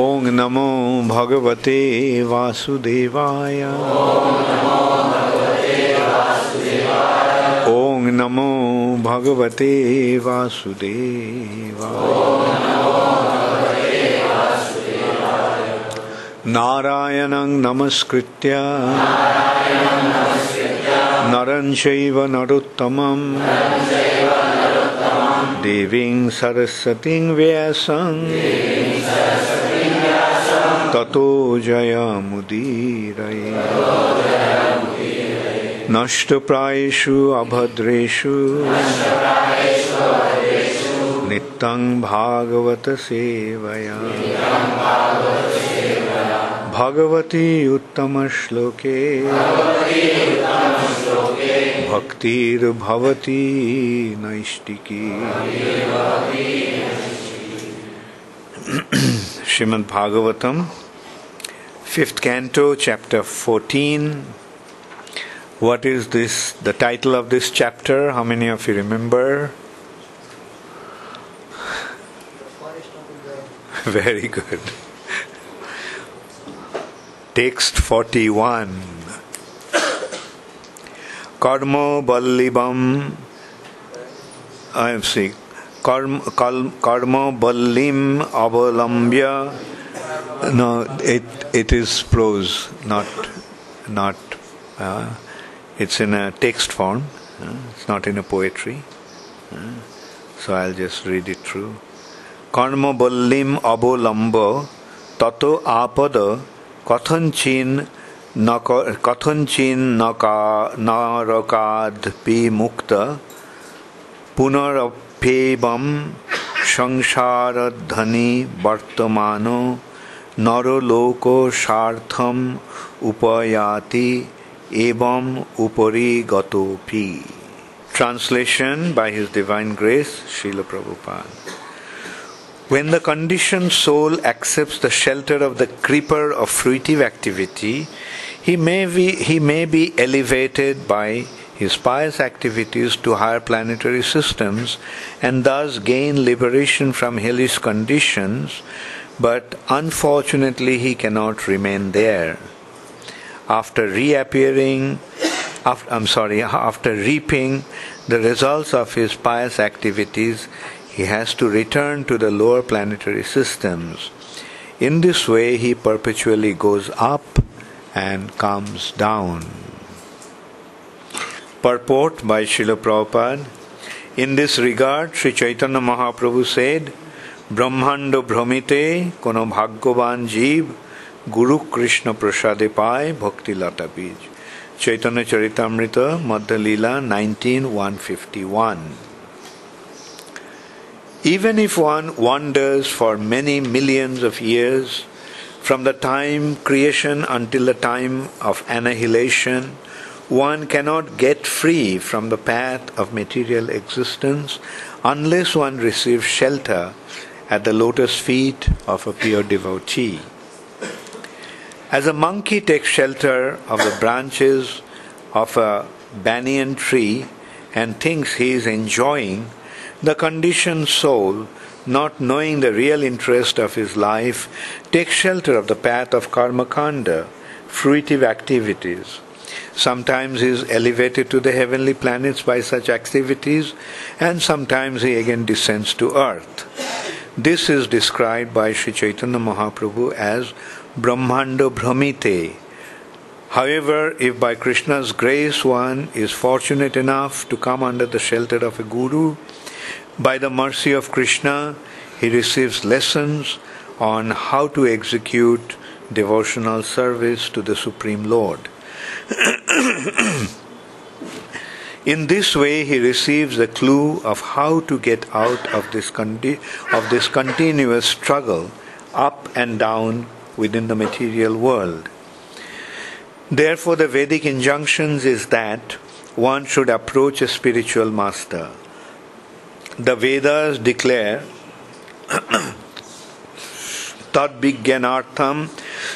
ॐ नमो भगवते वासुदेवाय। ॐ नमो भगवते वासुदेवाय। नारायणं नमस्कृत्य। नरं चैव नरोत्तमं देवीं सरस्वतीं व्यासं ततो जयमुदीरये नष्टप्रायेषु अभद्रेषु। नित्यं भागवतसेवया Bhagwati उत्तमश्लोके। भक्तिर्भवती नैष्टिकी Bhagavatam, fifth canto, chapter 14. What is this? The title of this chapter? How many of you remember? Very good. Text 41. Karma Ballibam. I am seeing. Karmo Ballim Avalambya. No it it is prose not not uh, it's in a text form uh, it's not in a poetry uh, so i'll just read it through karma ballim abolamba tato apada kathanchin kathanchin naka narakad pi নরলোক সার্থম উপয়াতি এবং উপরি গতপি Translation by His Divine Grace, Srila Prabhupada. When the conditioned soul accepts the shelter of the creeper of fruitive activity, he may be, he may be elevated by his pious activities to higher planetary systems and thus gain liberation from hellish conditions but unfortunately he cannot remain there. After reappearing, after, I'm sorry, after reaping the results of his pious activities, he has to return to the lower planetary systems. In this way, he perpetually goes up and comes down. Purport by Srila Prabhupada. In this regard, Sri Chaitanya Mahaprabhu said, Brahmanda Brahmite kono bhagyavan jeev Guru Krishna prasade পায় bhakti lata bij. Chaitanya Charitamrita Madhya Leela 19151 Even if one wanders for many millions of years, from the time creation until the time of annihilation, one cannot get free from the path of material existence unless one receives shelter at the lotus feet of a pure devotee. As a monkey takes shelter of the branches of a banyan tree and thinks he is enjoying, the conditioned soul, not knowing the real interest of his life, takes shelter of the path of karma kanda, fruitive activities Sometimes he is elevated to the heavenly planets by such activities, and sometimes he again descends to earth. This is described by Sri Chaitanya Mahaprabhu as Brahmanda Brahmite. However, if by Krishna's grace one is fortunate enough to come under the shelter of a guru, by the mercy of Krishna, he receives lessons on how to execute devotional service to the Supreme Lord. In this way, he receives a clue of how to get out of this, condi- of this continuous struggle up and down within the material world. Therefore, the Vedic injunctions is that one should approach a spiritual master. The Vedas declare Tad Vijnanartham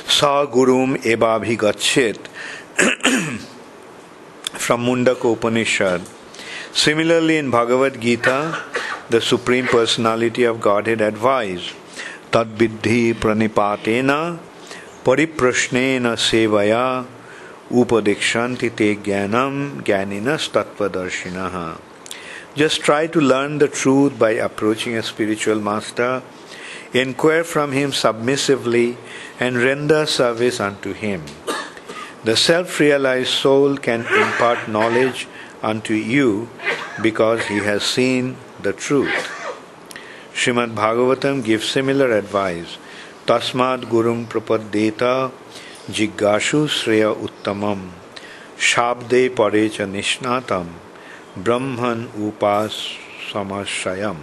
Sa Gurum Evabhigachet from Mundaka Upanishad. Similarly, in Bhagavad Gita, the Supreme Personality of Godhead advised tadviddhi pranipatena pariprashnena sevaya upadikshanti te jnanam jnaninas tattvadarshinaha. Just try to learn the truth by approaching a spiritual master, inquire from him submissively, and render service unto him. The self realized soul can impart knowledge unto you because he has seen the truth. Srimad Bhagavatam gives similar advice. Tasmad Gurum Prapaddeta Jiggashu Sreya Uttamam Shabde Parecha Nishnatam Brahman Upas Samashayam.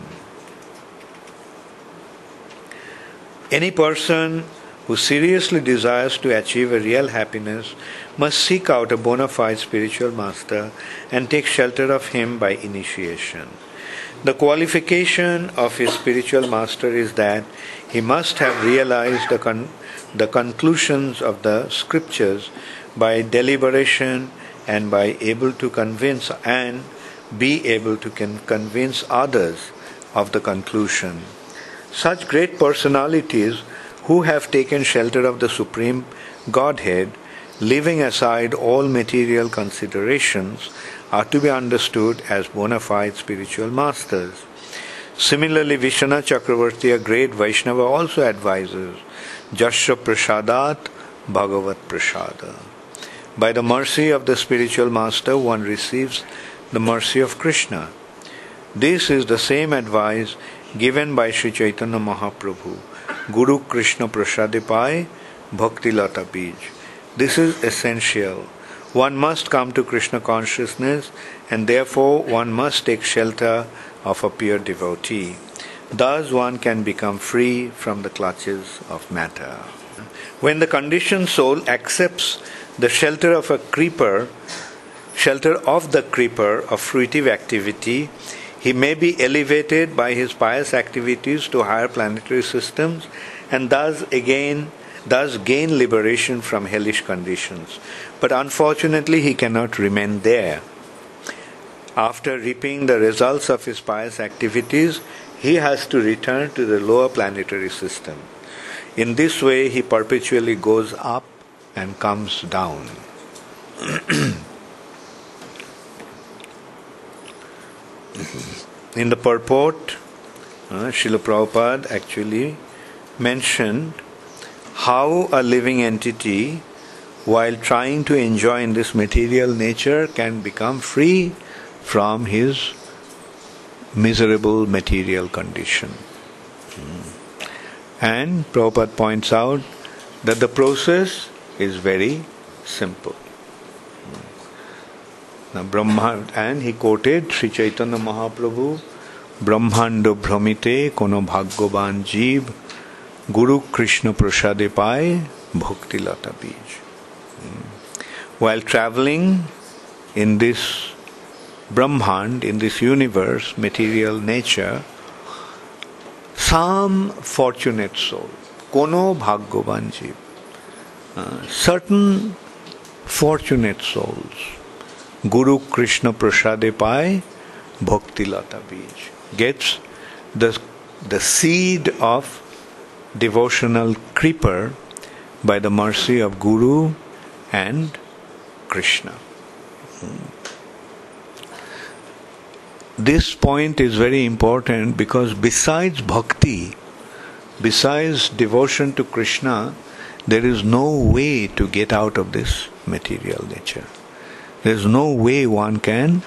Any person who seriously desires to achieve a real happiness must seek out a bona fide spiritual master and take shelter of him by initiation. The qualification of a spiritual master is that he must have realized the, con- the conclusions of the scriptures by deliberation and by able to convince and be able to con- convince others of the conclusion. Such great personalities who have taken shelter of the Supreme Godhead, leaving aside all material considerations, are to be understood as bona fide spiritual masters. Similarly, Vishwanath Chakravarti, a great Vaishnava, also advises Jasya Prasadat Bhagavat Prasada. By the mercy of the spiritual master, one receives the mercy of Krishna. This is the same advice given by Sri Chaitanya Mahaprabhu Guru Krishna Prasadipai Bhakti Lata Bij. This is essential. One must come to Krishna consciousness and therefore one must take shelter of a pure devotee. Thus one can become free from the clutches of matter. When the conditioned soul accepts the shelter of a creeper, shelter of the creeper of fruitive activity, he may be elevated by his pious activities to higher planetary systems and thus again thus gain liberation from hellish conditions. But unfortunately he cannot remain there. After reaping the results of his pious activities, he has to return to the lower planetary system. In this way he perpetually goes up and comes down. In the purport, uh, Prabhupada actually mentioned how a living entity, while trying to enjoy in this material nature, can become free from his miserable material condition. Hmm. And Prabhupada points out that the process is very simple. Now, Brahma, and he quoted Sri Chaitanya Mahaprabhu, Brahmando Brahmite Kono Bhagyavan Jeev Guru Krishna Prasade Pai Bhakti Lata Bij. While traveling in this Brahmand, in this universe, material nature, some fortunate soul, Kono Bhagyavan Jeev, uh, certain fortunate souls, Guru Krishna Prasade Pai Bhakti Lata Bij gets the, the seed of devotional creeper by the mercy of Guru and Krishna. This point is very important because besides bhakti, besides devotion to Krishna, there is no way to get out of this material nature. There is no way one can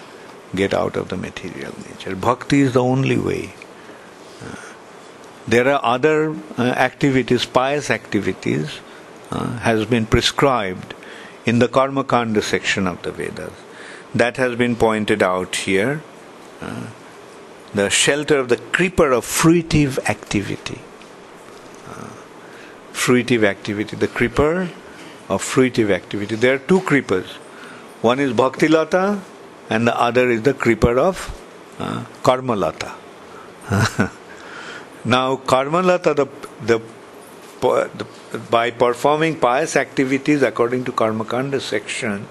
get out of the material nature. Bhakti is the only way. There are other uh, activities, pious activities, uh, has been prescribed in the Karma Kanda section of the Vedas. That has been pointed out here. Uh, the shelter of the creeper of fruitive activity. Uh, fruitive activity, the creeper of fruitive activity. There are two creepers. One is Bhakti Lata and the other is the creeper of uh, Karmalata. now, Karmalata, the, the, the, by performing pious activities according to Karmakanda section,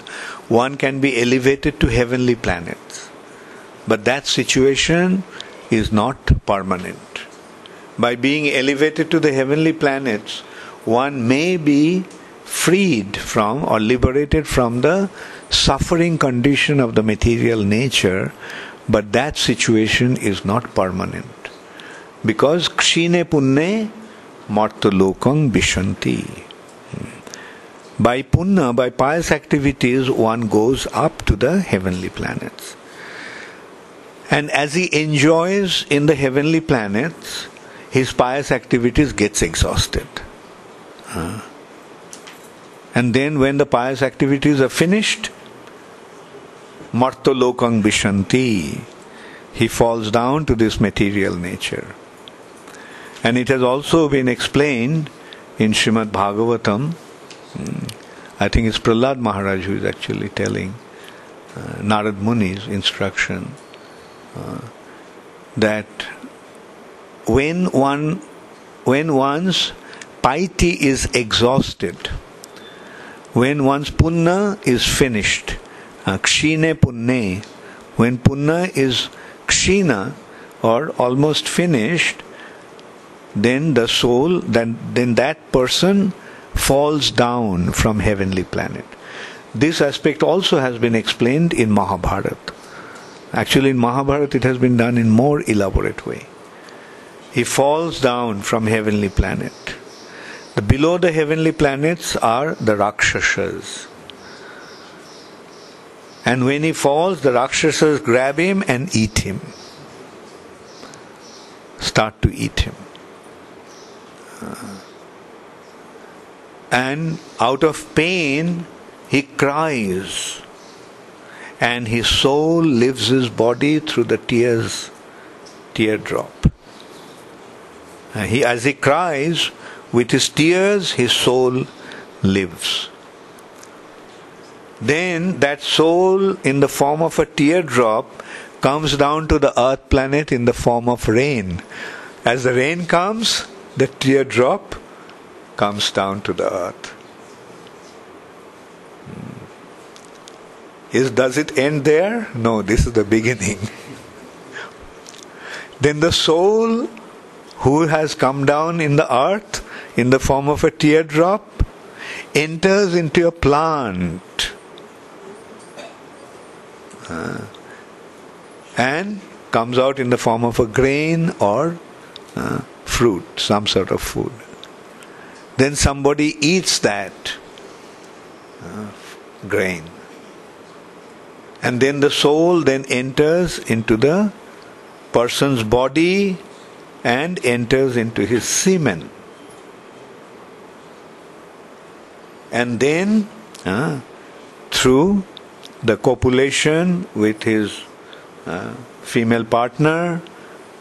one can be elevated to heavenly planets. But that situation is not permanent. by being elevated to the heavenly planets, one may be freed from or liberated from the suffering condition of the material nature, but that situation is not permanent. Because kshine punne martolokang vishanti. By punna, by pious activities, one goes up to the heavenly planets. And as he enjoys in the heavenly planets, his pious activities gets exhausted. And then when the pious activities are finished, Martolokang Vishanti, he falls down to this material nature. And it has also been explained in Srimad Bhagavatam I think it's Prahlad Maharaj who is actually telling uh, Narad Muni's instruction uh, that when one when one's piety is exhausted, when one's punna is finished, kshine punne, when punna is kshina or almost finished, then the soul, then, then that person falls down from heavenly planet. This aspect also has been explained in Mahabharata. Actually, in Mahabharata, it has been done in more elaborate way. He falls down from heavenly planet. The below the heavenly planets are the Rakshasas. And when he falls, the Rakshasas grab him and eat him. Start to eat him. And out of pain he cries and his soul lives his body through the tears teardrop he as he cries with his tears his soul lives then that soul in the form of a teardrop comes down to the earth planet in the form of rain as the rain comes the teardrop comes down to the earth. Hmm. Is does it end there? No, this is the beginning. then the soul who has come down in the earth in the form of a teardrop enters into a plant uh, and comes out in the form of a grain or uh, fruit, some sort of food then somebody eats that uh, grain. And then the soul then enters into the person's body and enters into his semen. And then, uh, through the copulation with his uh, female partner,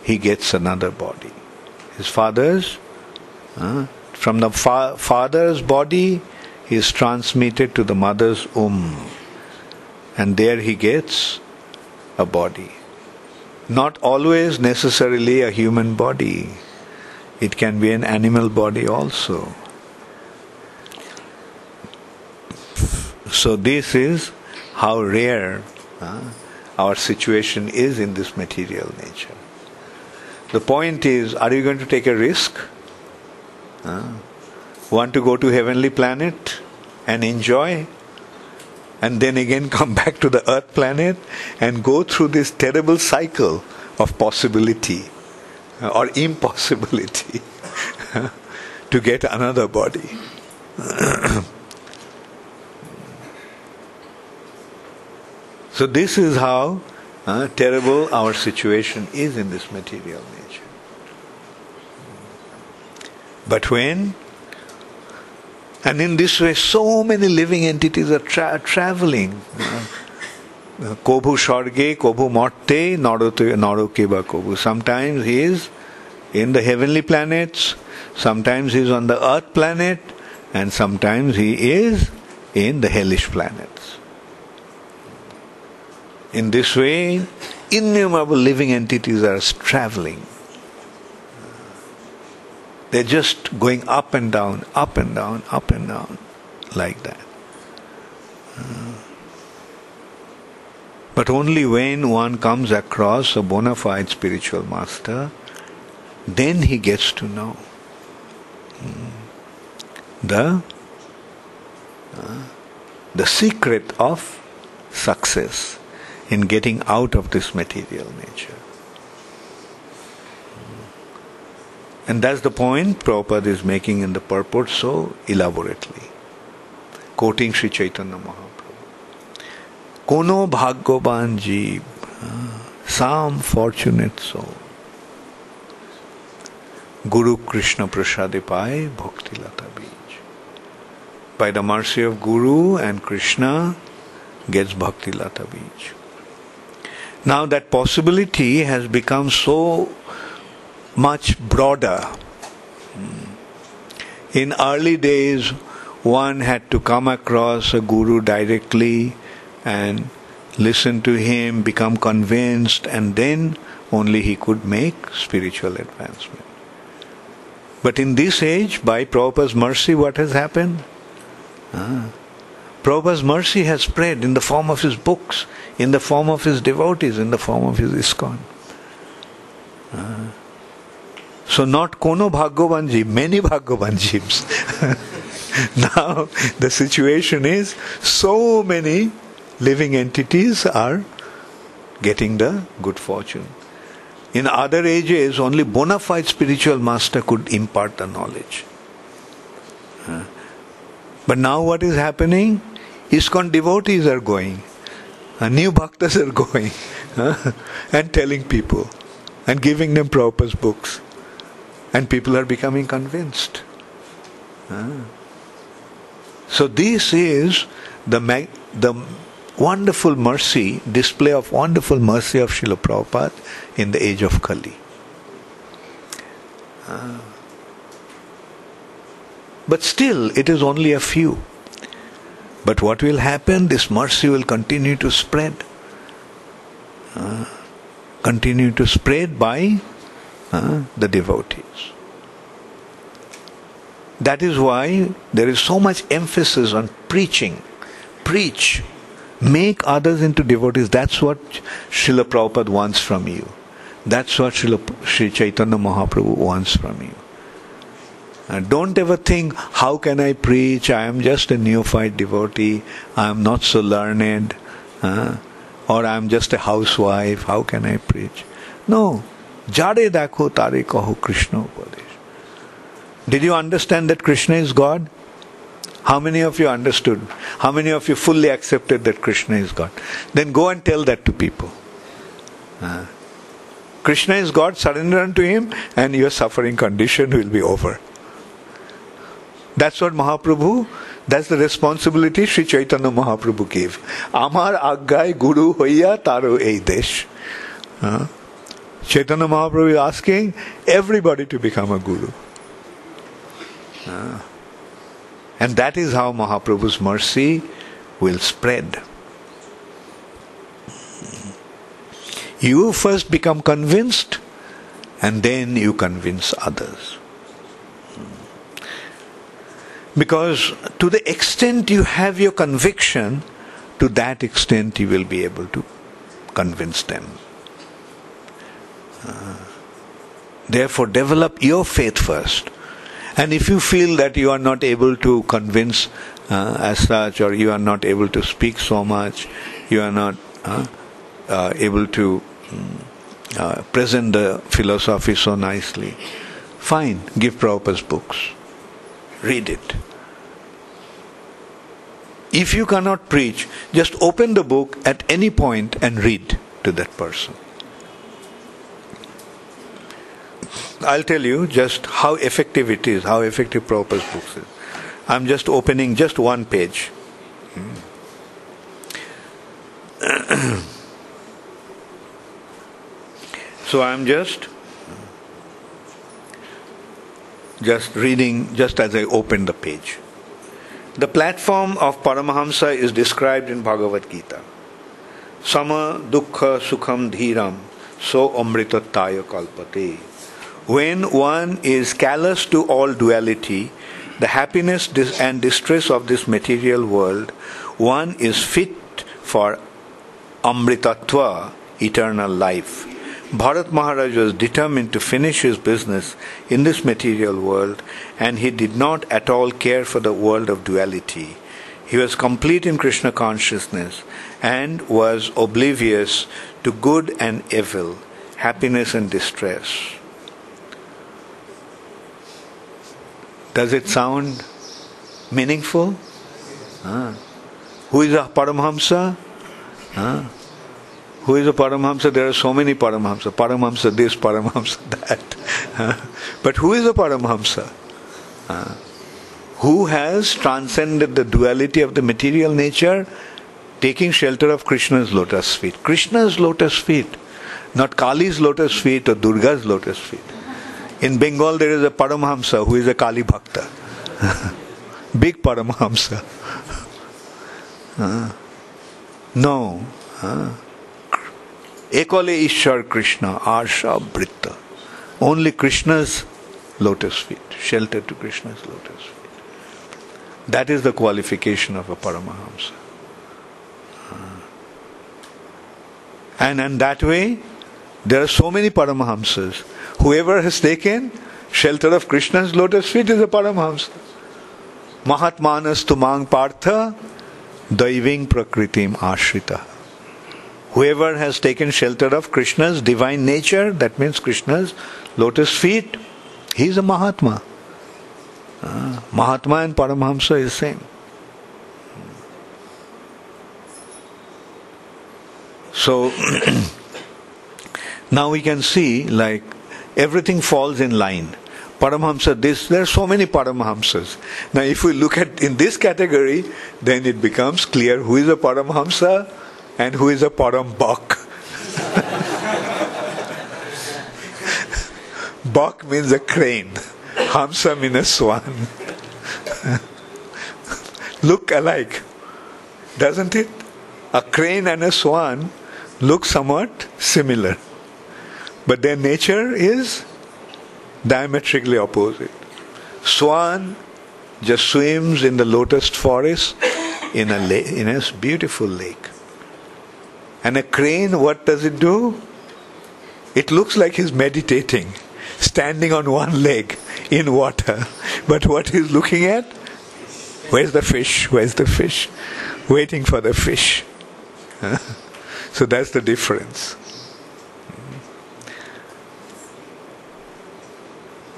he gets another body. His father's uh, from the fa- father's body, he is transmitted to the mother's womb. And there he gets a body. Not always necessarily a human body, it can be an animal body also. So, this is how rare uh, our situation is in this material nature. The point is are you going to take a risk? Uh, want to go to heavenly planet and enjoy and then again come back to the earth planet and go through this terrible cycle of possibility uh, or impossibility to get another body. so, this is how uh, terrible our situation is in this material nature. But when and in this way, so many living entities are tra- traveling. Kobhu Sharge, Kobhu Morte, Narokeba Kobhu. Sometimes he is in the heavenly planets, sometimes he is on the earth planet, and sometimes he is in the hellish planets. In this way, innumerable living entities are traveling. They're just going up and down, up and down, up and down, like that. Uh, but only when one comes across a bona fide spiritual master then he gets to know hmm, the uh, the secret of success in getting out of this material nature. And that's the point Prabhupada is making in the purport so elaborately, quoting Sri Chaitanya Mahaprabhu. Kono bhagyavan jeev, some fortunate soul, Guru Krishna prasade paye bhakti lata bij. By the mercy of Guru and Krishna, gets bhakti lata bij. Now that possibility has become so much broader. In early days, one had to come across a guru directly and listen to him, become convinced, and then only he could make spiritual advancement. But in this age, by Prabhupada's mercy, what has happened? Ah, Prabhupada's mercy has spread in the form of his books, in the form of his devotees, in the form of his ISKCON. Uh, so not Kono Bhagyavan many Bhagyavan now the situation is so many living entities are getting the good fortune. In other ages, only bona fide spiritual master could impart the knowledge. Uh, but now what is happening? ISKCON devotees are going and new bhaktas are going and telling people and giving them Prabhupada's books. And people are becoming convinced. So this is the mag- the wonderful mercy, display of wonderful mercy of Srila Prabhupada in the age of Kali. But still, it is only a few. But what will happen? This mercy will continue to spread. Uh, continue to spread by uh, the devotees. That is why there is so much emphasis on preaching. Preach. Make others into devotees. That's what Srila Prabhupada wants from you. That's what Srila, Sri Chaitanya Mahaprabhu wants from you. Uh, don't ever think, how can I preach? I am just a neophyte devotee. I am not so learned. Uh, or I am just a housewife. How can I preach? No. Jare dakho tare kaho Krishna upadesh. Did you understand that Krishna is God? How many of you understood? How many of you fully accepted that Krishna is God? Then go and tell that to people. Uh, Krishna is God, surrender unto Him, and your suffering condition will be over. That's what Mahaprabhu, that's the responsibility Sri Chaitanya Mahaprabhu gave. Amar aggai guru hoya taro ei desh. Uh, Chaitanya Mahaprabhu is asking everybody to become a guru. Uh, and that is how Mahaprabhu's mercy will spread. You first become convinced and then you convince others. Because to the extent you have your conviction, to that extent you will be able to convince them. Uh, therefore, develop your faith first. And if you feel that you are not able to convince uh, as such, or you are not able to speak so much, you are not uh, uh able to um, present the philosophy so nicely, fine, give Prabhupada's books read it. If you cannot preach, just open the book at any point and read to that person. I'll tell you just how effective it is, how effective Prabhupada's books is. I'm just opening just one page. Hmm. so I'm just just reading just as I opened the page. The platform of Paramahamsa is described in Bhagavad Gita. Sama dukkha sukham dhiram so amritataya kalpate. When one is callous to all duality, the happiness and distress of this material world, one is fit for amritatva, eternal life. Bharat Maharaj was determined to finish his business in this material world and he did not at all care for the world of duality. He was complete in Krishna consciousness and was oblivious to good and evil, happiness and distress. Does it sound meaningful? Who is a Paramhamsa? Ah. Who is a Paramhamsa? There are so many Paramhamsa. Paramhamsa this, Paramhamsa that. but who is a Paramhamsa? Who has transcended the duality of the material nature, taking shelter of Krishna's lotus feet. Krishna's lotus feet, not Kali's lotus feet or Durga's lotus feet. In Bengal, there is a Paramhamsa who is a Kali Bhakta. Big Paramhamsa. Uh, no. Uh, Ekale Ishwar Krishna, Arsha Britta. Only Krishna's lotus feet, shelter to Krishna's lotus feet. That is the qualification of a Paramahamsa. Uh, and in that way, there are so many Paramahamsas. Whoever has taken shelter of Krishna's lotus feet is a Paramahamsa. Mahatmanas tumang partha daiving prakritim ashrita. Whoever has taken shelter of Krishna's divine nature, that means Krishna's lotus feet, he is a Mahatma. Uh, Mahatma and Paramahamsa is same. So now we can see like everything falls in line. Paramahamsa, this there are so many Paramahamsas. Now if we look at in this category, then it becomes clear who is a Paramahamsa and who is a Parambak. Bak means a crane, Hamsa means a swan. look alike, doesn't it? A crane and a swan look somewhat similar, but their nature is diametrically opposite. Swan just swims in the lotus forest in a, la- in a beautiful lake. And a crane, what does it do? It looks like he's meditating, standing on one leg in water. But what he's looking at? Where's the fish? Where's the fish? Waiting for the fish. so that's the difference.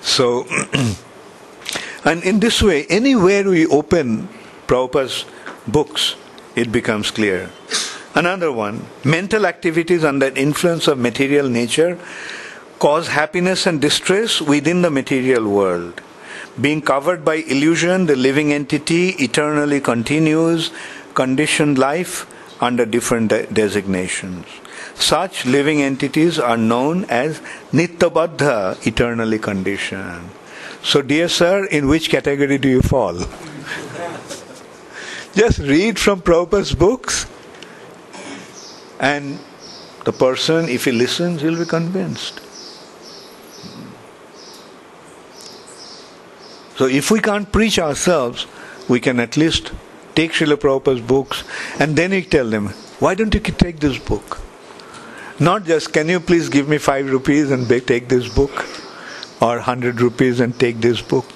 So, and in this way, anywhere we open Prabhupada's books, it becomes clear. Another one mental activities under influence of material nature cause happiness and distress within the material world. Being covered by illusion, the living entity eternally continues conditioned life under different de- designations. Such living entities are known as Nityabadha, eternally conditioned. So, dear sir, in which category do you fall? Just read from Prabhupada's books, and the person, if he listens, he'll be convinced. So, if we can't preach ourselves, we can at least take Srila Prabhupada's books and then we tell them, why don't you take this book? Not just, can you please give me five rupees and take this book? Or hundred rupees and take this book?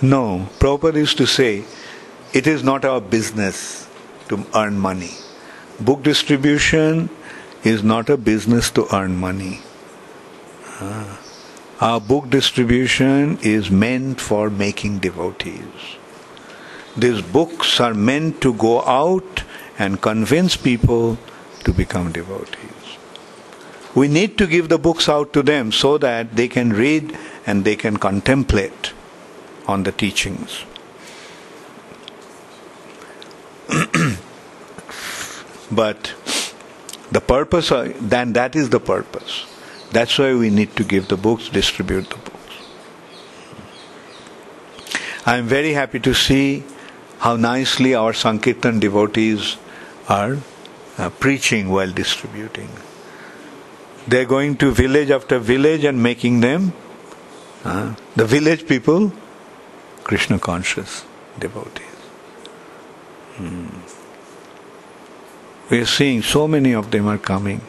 No. Prabhupada used to say, it is not our business to earn money. Book distribution is not a business to earn money. Uh, our book distribution is meant for making devotees. These books are meant to go out and convince people to become devotees. We need to give the books out to them so that they can read and they can contemplate on the teachings. but the purpose, then that is the purpose. That's why we need to give the books, distribute the books. I am very happy to see how nicely our Sankirtan devotees are uh, preaching while distributing. They're going to village after village and making them, uh, the village people, Krishna conscious devotees. Hmm. We are seeing so many of them are coming.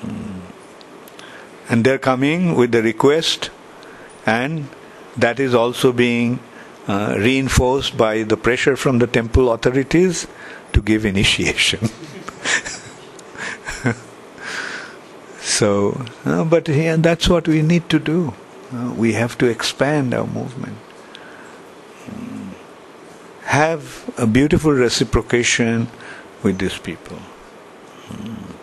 Hmm. And they're coming with the request, and that is also being uh, reinforced by the pressure from the temple authorities to give initiation. so, uh, but yeah, that's what we need to do. Uh, we have to expand our movement. Mm. Have a beautiful reciprocation with these people. Mm.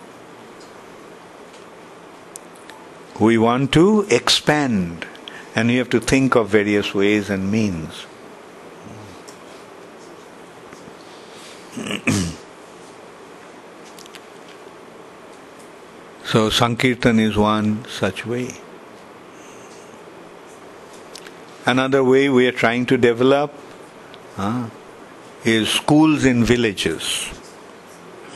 We want to expand, and we have to think of various ways and means. so, Sankirtan is one such way. Another way we are trying to develop uh, is schools in villages.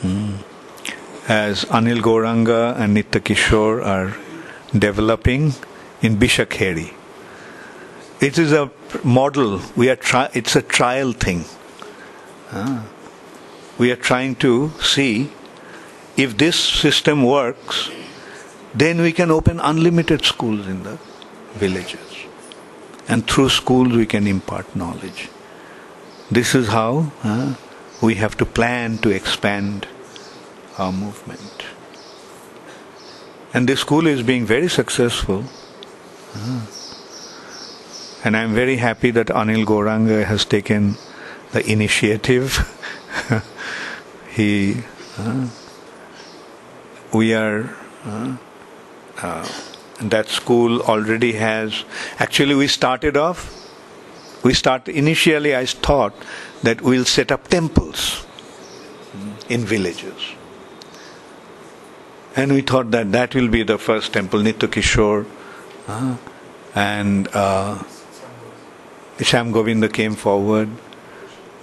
As Anil Gauranga and Nitya Kishore are developing in Bishakheri. It is a model. We are tri- it's a trial thing. Ah. We are trying to see if this system works, then we can open unlimited schools in the villages. And through schools we can impart knowledge. This is how uh, we have to plan to expand our movement. And this school is being very successful. Uh, and I'm very happy that Anil Gauranga has taken the initiative. he, uh, we are, uh, uh, that school already has, actually we started off, we start, initially I thought that we'll set up temples in villages. And we thought that that will be the first temple, Nitya Kishore. Uh, and uh, Sham Govinda came forward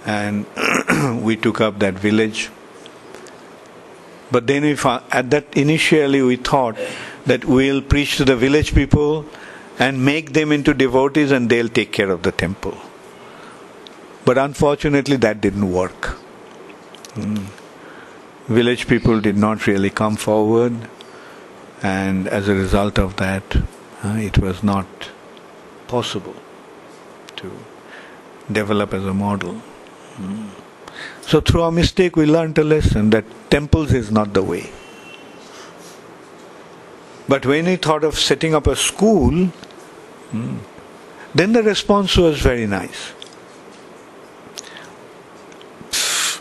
and we took up that village. But then we found, at that initially we thought that we'll preach to the village people and make them into devotees and they'll take care of the temple. But unfortunately that didn't work. Mm village people did not really come forward, and as a result of that, uh, it was not possible to develop as a model. Mm. So, through our mistake, we learned a lesson that temples is not the way. But when we thought of setting up a school, mm, then the response was very nice.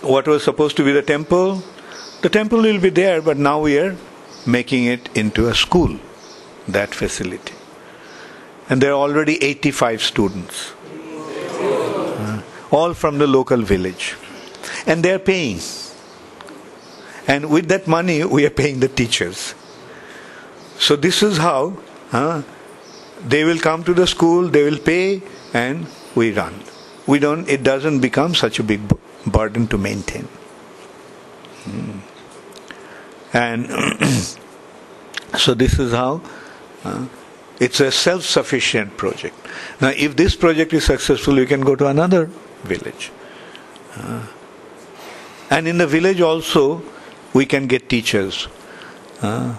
What was supposed to be the temple the temple will be there, but now we are making it into a school, that facility. And there are already 85 students, uh, all from the local village. And they are paying. And with that money, we are paying the teachers. So, this is how uh, they will come to the school, they will pay, and we run. We don't, it doesn't become such a big burden to maintain. Mm. And so this is how uh, it's a self sufficient project. Now, if this project is successful, we can go to another village. Uh, and in the village also, we can get teachers. Uh,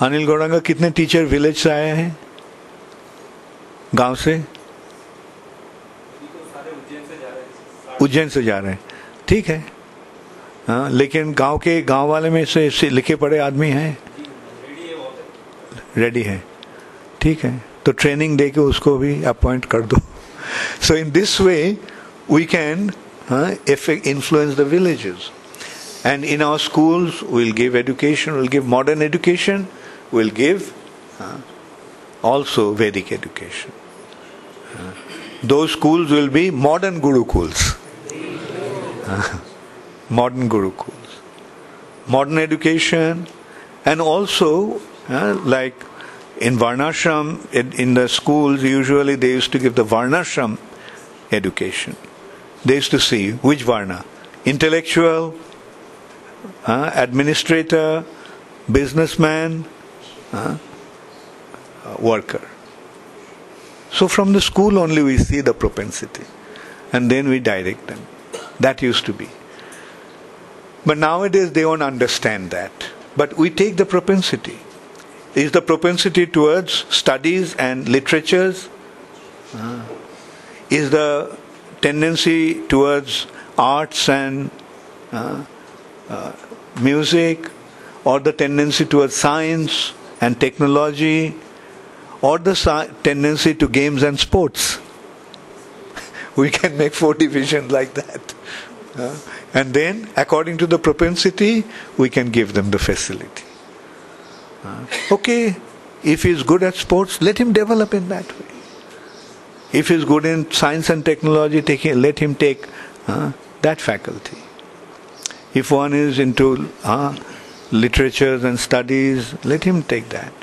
Anil Gauranga कितने teacher village से आए हैं गाँव से? उज्जैन से जा रहे हैं। ठीक है। हाँ लेकिन गाँव के, गाँव वाले में से लिखे पड़े आदमी हैं? रेडी है। ठीक है। तो ट्रेनिंग दे के उसको भी अपॉइंट कर दो। So in this way we can effect influence the villages and in our schools will give education will give modern education will give also Vedic education Those schools will be modern Gurukuls. Modern gurukuls, modern education, and also uh, like in Varnashram, in, in, the schools, usually they used to give the Varnashram education. They used to see which Varna intellectual, uh, administrator, businessman, uh, worker. So from the school only we see the propensity and then we direct them. That used to be. But nowadays they don't understand that. But we take the propensity. is the propensity towards studies and literatures? Uh, is the tendency towards arts and uh, uh, music, or the tendency towards science and technology, or the tendency to games and sports? we can make four divisions like that. And then, according to the propensity, we can give them the facility. Okay, if he's good at sports, let him develop in that way. If he's good in science and technology, take, let him take uh, that faculty. If one is into uh, literatures and studies, let him take that.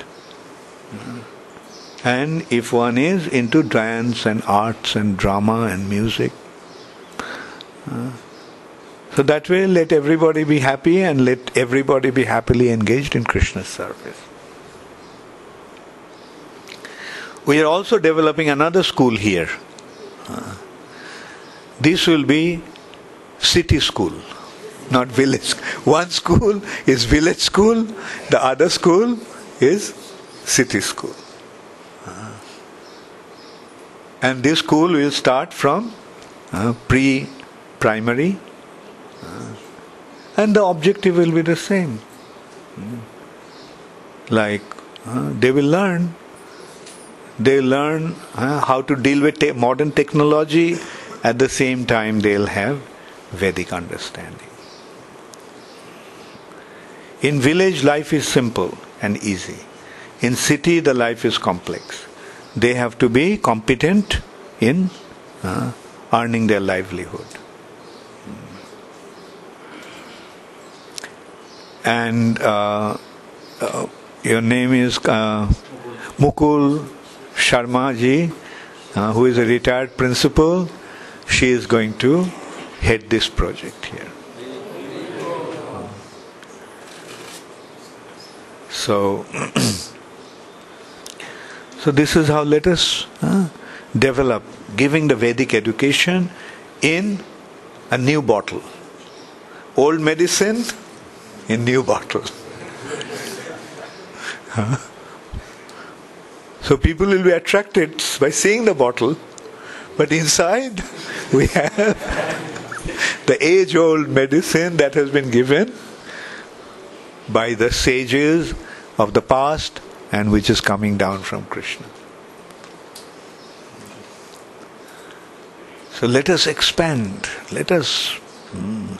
And if one is into dance and arts and drama and music, uh, so that way let everybody be happy and let everybody be happily engaged in Krishna's service. We are also developing another school here. Uh, this will be city school, not village. One school is village school, the other school is city school. And this school will start from uh, pre primary, uh, and the objective will be the same. Mm. Like uh, they will learn. They learn uh, how to deal with te- modern technology. At the same time they'll have vedic understanding. In village life is simple and easy. In city the life is complex they have to be competent in uh, earning their livelihood and uh, uh, your name is uh, Mukul Sharma ji, uh, who is a retired principal, she is going to head this project here. So, so this is how let us uh, develop giving the Vedic education in a new bottle. Old medicine in new bottle. So people will be attracted by seeing the bottle, but inside we have the age old medicine that has been given by the sages of the past and which is coming down from Krishna. So let us expand, let us mm,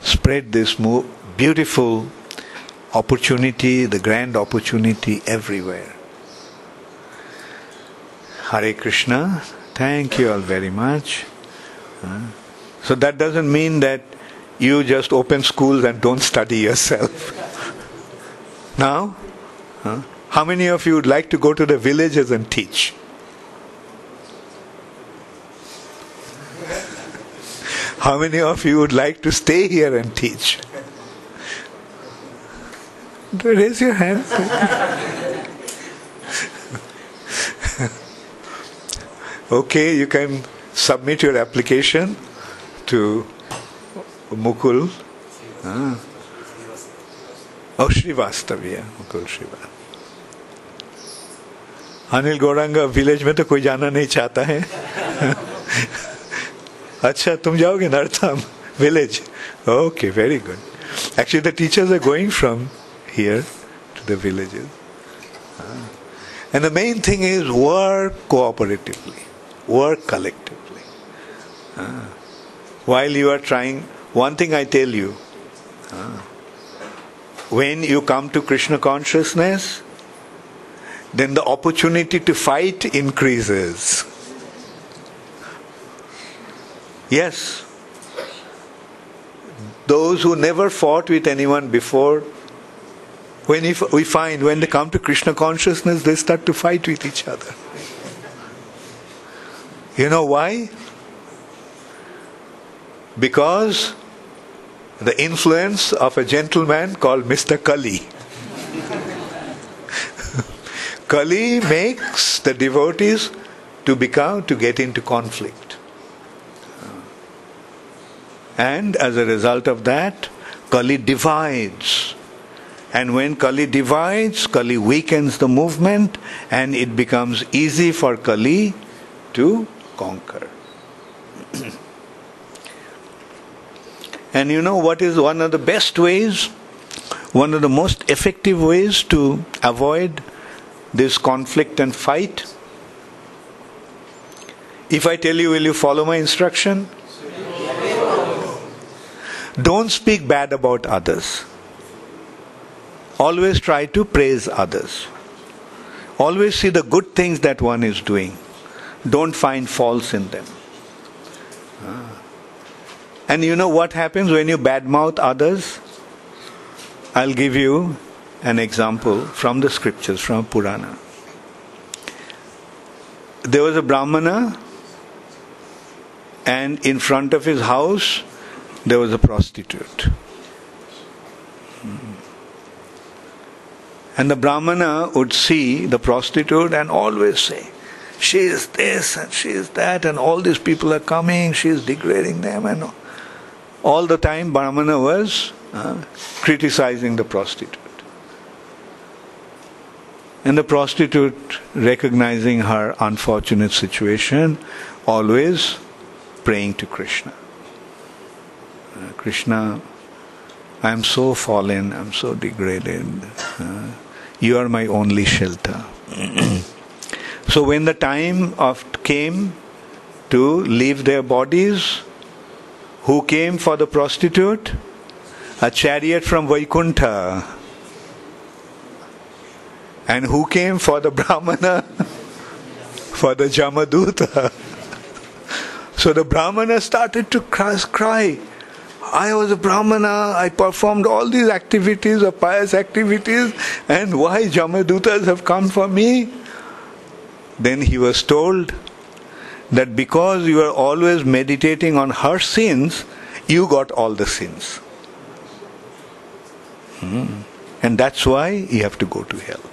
spread this more beautiful opportunity, the grand opportunity everywhere. Hare Krishna. Thank you all very much. So that doesn't mean that you just open schools and don't study yourself. now, uh, how many of you would like to go to the villages and teach? How many of you would like to stay here and teach? Raise your hand. Okay, you can submit your application to Mukul. Ah. Oh, Srivastavya, Mukul Srivastav. Anil Gauranga village में तो कोई जाना नहीं चाहता है। अच्छा तुम जाओगे नर्थम village okay very good actually the teachers are going from here to the villages and the main thing is work cooperatively work collectively you are trying, one thing I tell you uh, when you come to Krishna consciousness, then the opportunity to fight increases. Yes. Those who never fought with anyone before, when if we find when they come to Krishna consciousness, they start to fight with each other. You know why? Because the influence of a gentleman called Mr. Kali. Kali makes the devotees to become, to get into conflict. And as a result of that, Kali divides And when Kali divides, Kali weakens the movement and it becomes easy for Kali to conquer. and you know what is one of the best ways, one of the most effective ways to avoid this conflict and fight? If I tell you, will you follow my instruction? Don't speak bad about others. Always try to praise others. Always see the good things that one is doing. Don't find faults in them. Ah. And you know what happens when you badmouth others? I'll give you an example from the scriptures, from Purana. There was a Brahmana, and in front of his house there was a prostitute. And the Brahmana would see the prostitute and always say, She is this and she is that, and all these people are coming, she is degrading them. And all the time, Brahmana was uh, criticizing the prostitute. And the prostitute, recognizing her unfortunate situation, always praying to Krishna. Uh, Krishna, I am so fallen, I am so degraded. Uh, you are my only shelter. so when the time of came to leave their bodies, who came for the prostitute? A chariot from Vaikuntha. And who came for the Brahmana? for the Jamaduta. so the Brahmana started to cry. I was a Brahmana, I performed all these activities of pious activities, and why Jamadutas have come for me? Then he was told that because you are always meditating on her sins, you got all the sins. Hmm. And that's why you have to go to hell.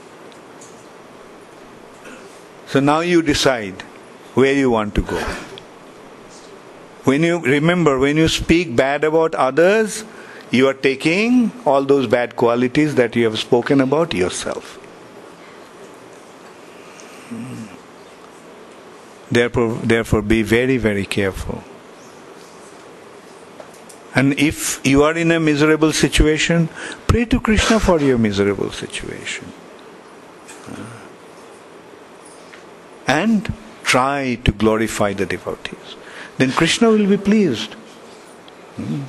So now you decide where you want to go. When you remember, when you speak bad about others, you are taking all those bad qualities that you have spoken about yourself. Hmm. Therefore, therefore, be very, very careful. And if you are in a miserable situation, pray to Krishna for your miserable situation. And try to glorify the devotees then Krishna will be pleased. Hmm.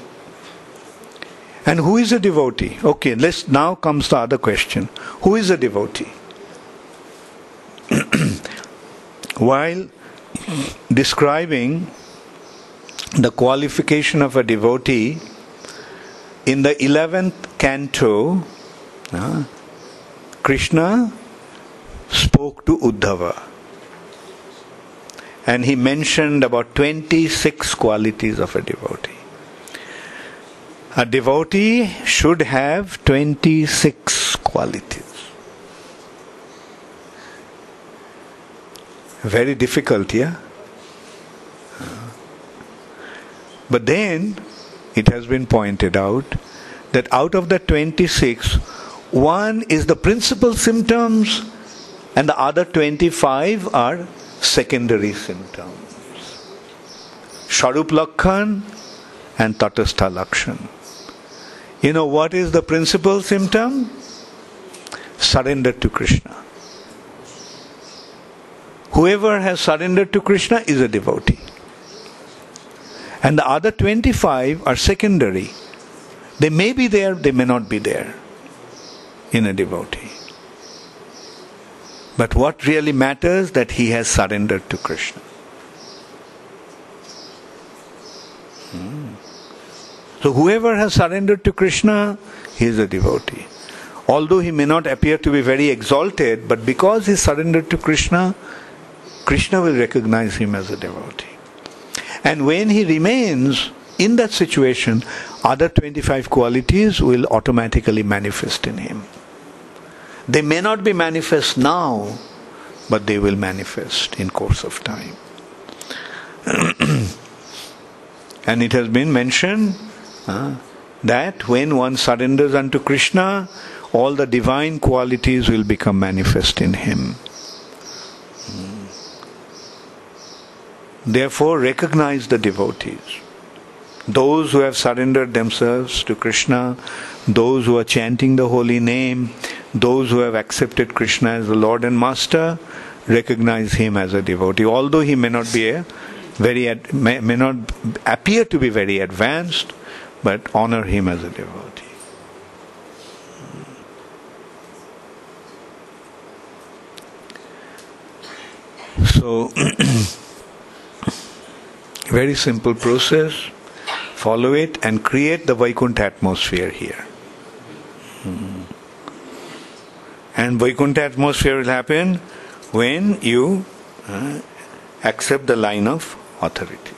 And who is a devotee? Okay, let's now comes the other question. Who is a devotee? While describing the qualification of a devotee in the 11th canto, Krishna spoke to Uddhava and he mentioned about 26 qualities of a devotee. A devotee should have 26 qualities. Very difficult, yeah? But then it has been pointed out that out of the 26, one is the principal symptoms and the other 25 are secondary symptoms. Sharup Lakshan and Tatastha Lakshan. You know what is the principal symptom? Surrender to Krishna. Whoever has surrendered to Krishna is a devotee. And the other 25 are secondary. They may be there, they may not be there in a devotee. But what really matters that he has surrendered to Krishna. Hmm. So whoever has surrendered to Krishna, he is a devotee. Although he may not appear to be very exalted, but because he surrendered to Krishna, Krishna will recognize him as a devotee. And when he remains in that situation, other 25 qualities will automatically manifest in him. They may not be manifest now, but they will manifest in course of time. and it has been mentioned uh, that when one surrenders unto Krishna, all the divine qualities will become manifest in him. Therefore, recognize the devotees. Those who have surrendered themselves to Krishna, those who are chanting the holy name, those who have accepted Krishna as the Lord and Master, recognize him as a devotee. Although he may not be a very ad, may, may not appear to be very advanced, but honor him as a devotee. So, very simple process. Follow it and create the Vaikuntha atmosphere here. Hmm. And Vaikuntha atmosphere will happen when you uh, accept the line of authorities.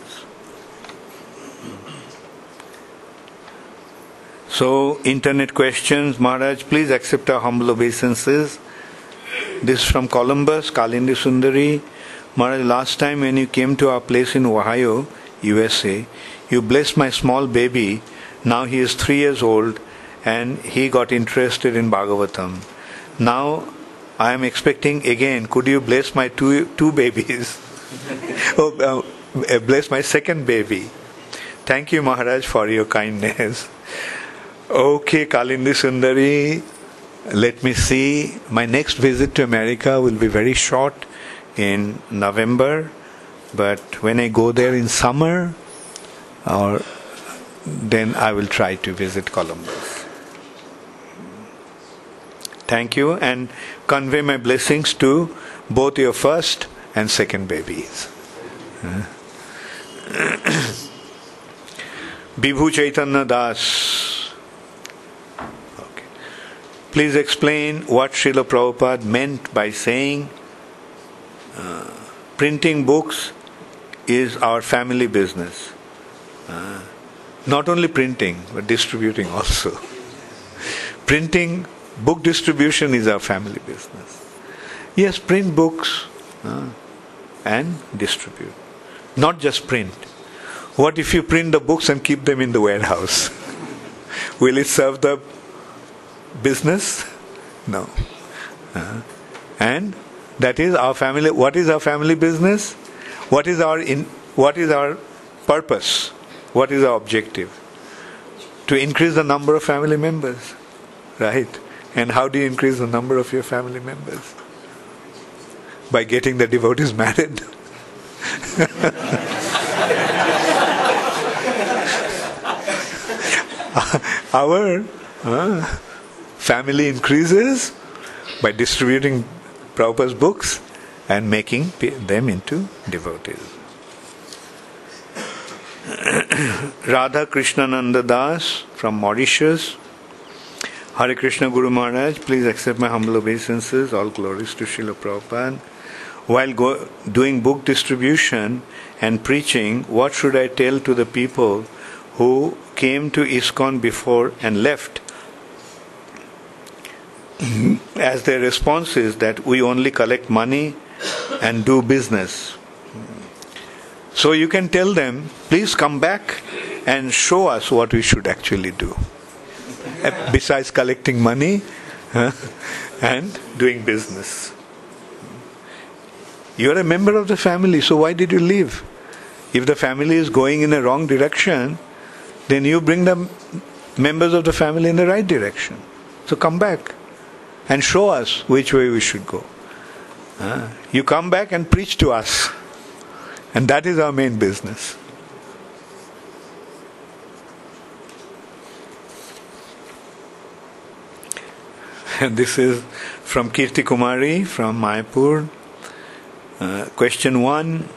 So, internet questions, Maharaj, please accept our humble obeisances. This from Columbus, Kalindi Sundari. Maharaj, last time when you came to our place in Ohio, USA, you blessed my small baby. Now he is three years old and he got interested in Bhagavatam. Now I am expecting again, could you bless my two, two babies? oh, uh, bless my second baby. Thank you, Maharaj, for your kindness. Okay, Kalindi Sundari, let me see. My next visit to America will be very short in November, but when I go there in summer, or then I will try to visit Columbus. Thank you and convey my blessings to both your first and second babies. Bibhu Chaitanya Das. Okay. Please explain what Srila Prabhupada meant by saying uh, printing books is our family business. Uh, not only printing, but distributing also. printing, book distribution is our family business. Yes, print books uh, and distribute. Not just print. What if you print the books and keep them in the warehouse? Will it serve the business? No. Uh, and that is our family. What is our family business? What is our in, what is our purpose? What is our objective? To increase the number of family members, right? And how do you increase the number of your family members? By getting the devotees married. Our uh, family increases by distributing Prabhupada's books and making them into devotees. Radha Krishnananda Das from Mauritius. Hare Krishna Guru Maharaj, please accept my humble obeisances. All glories to Srila Prabhupada. While go, doing book distribution and preaching, what should I tell to the people who came to ISKCON before and left? As their response is that we only collect money and do business. So you can tell them, please come back and show us what we should actually do. Eh, besides collecting money and doing business. You are a member of the family, so why did you leave? If the family is going in a wrong direction, then you bring the members of the family in the right direction. So come back and show us which way we should go. You come back and preach to us. And that is our main business. this is from Kirti Kumari from Mayapur. Uh, question one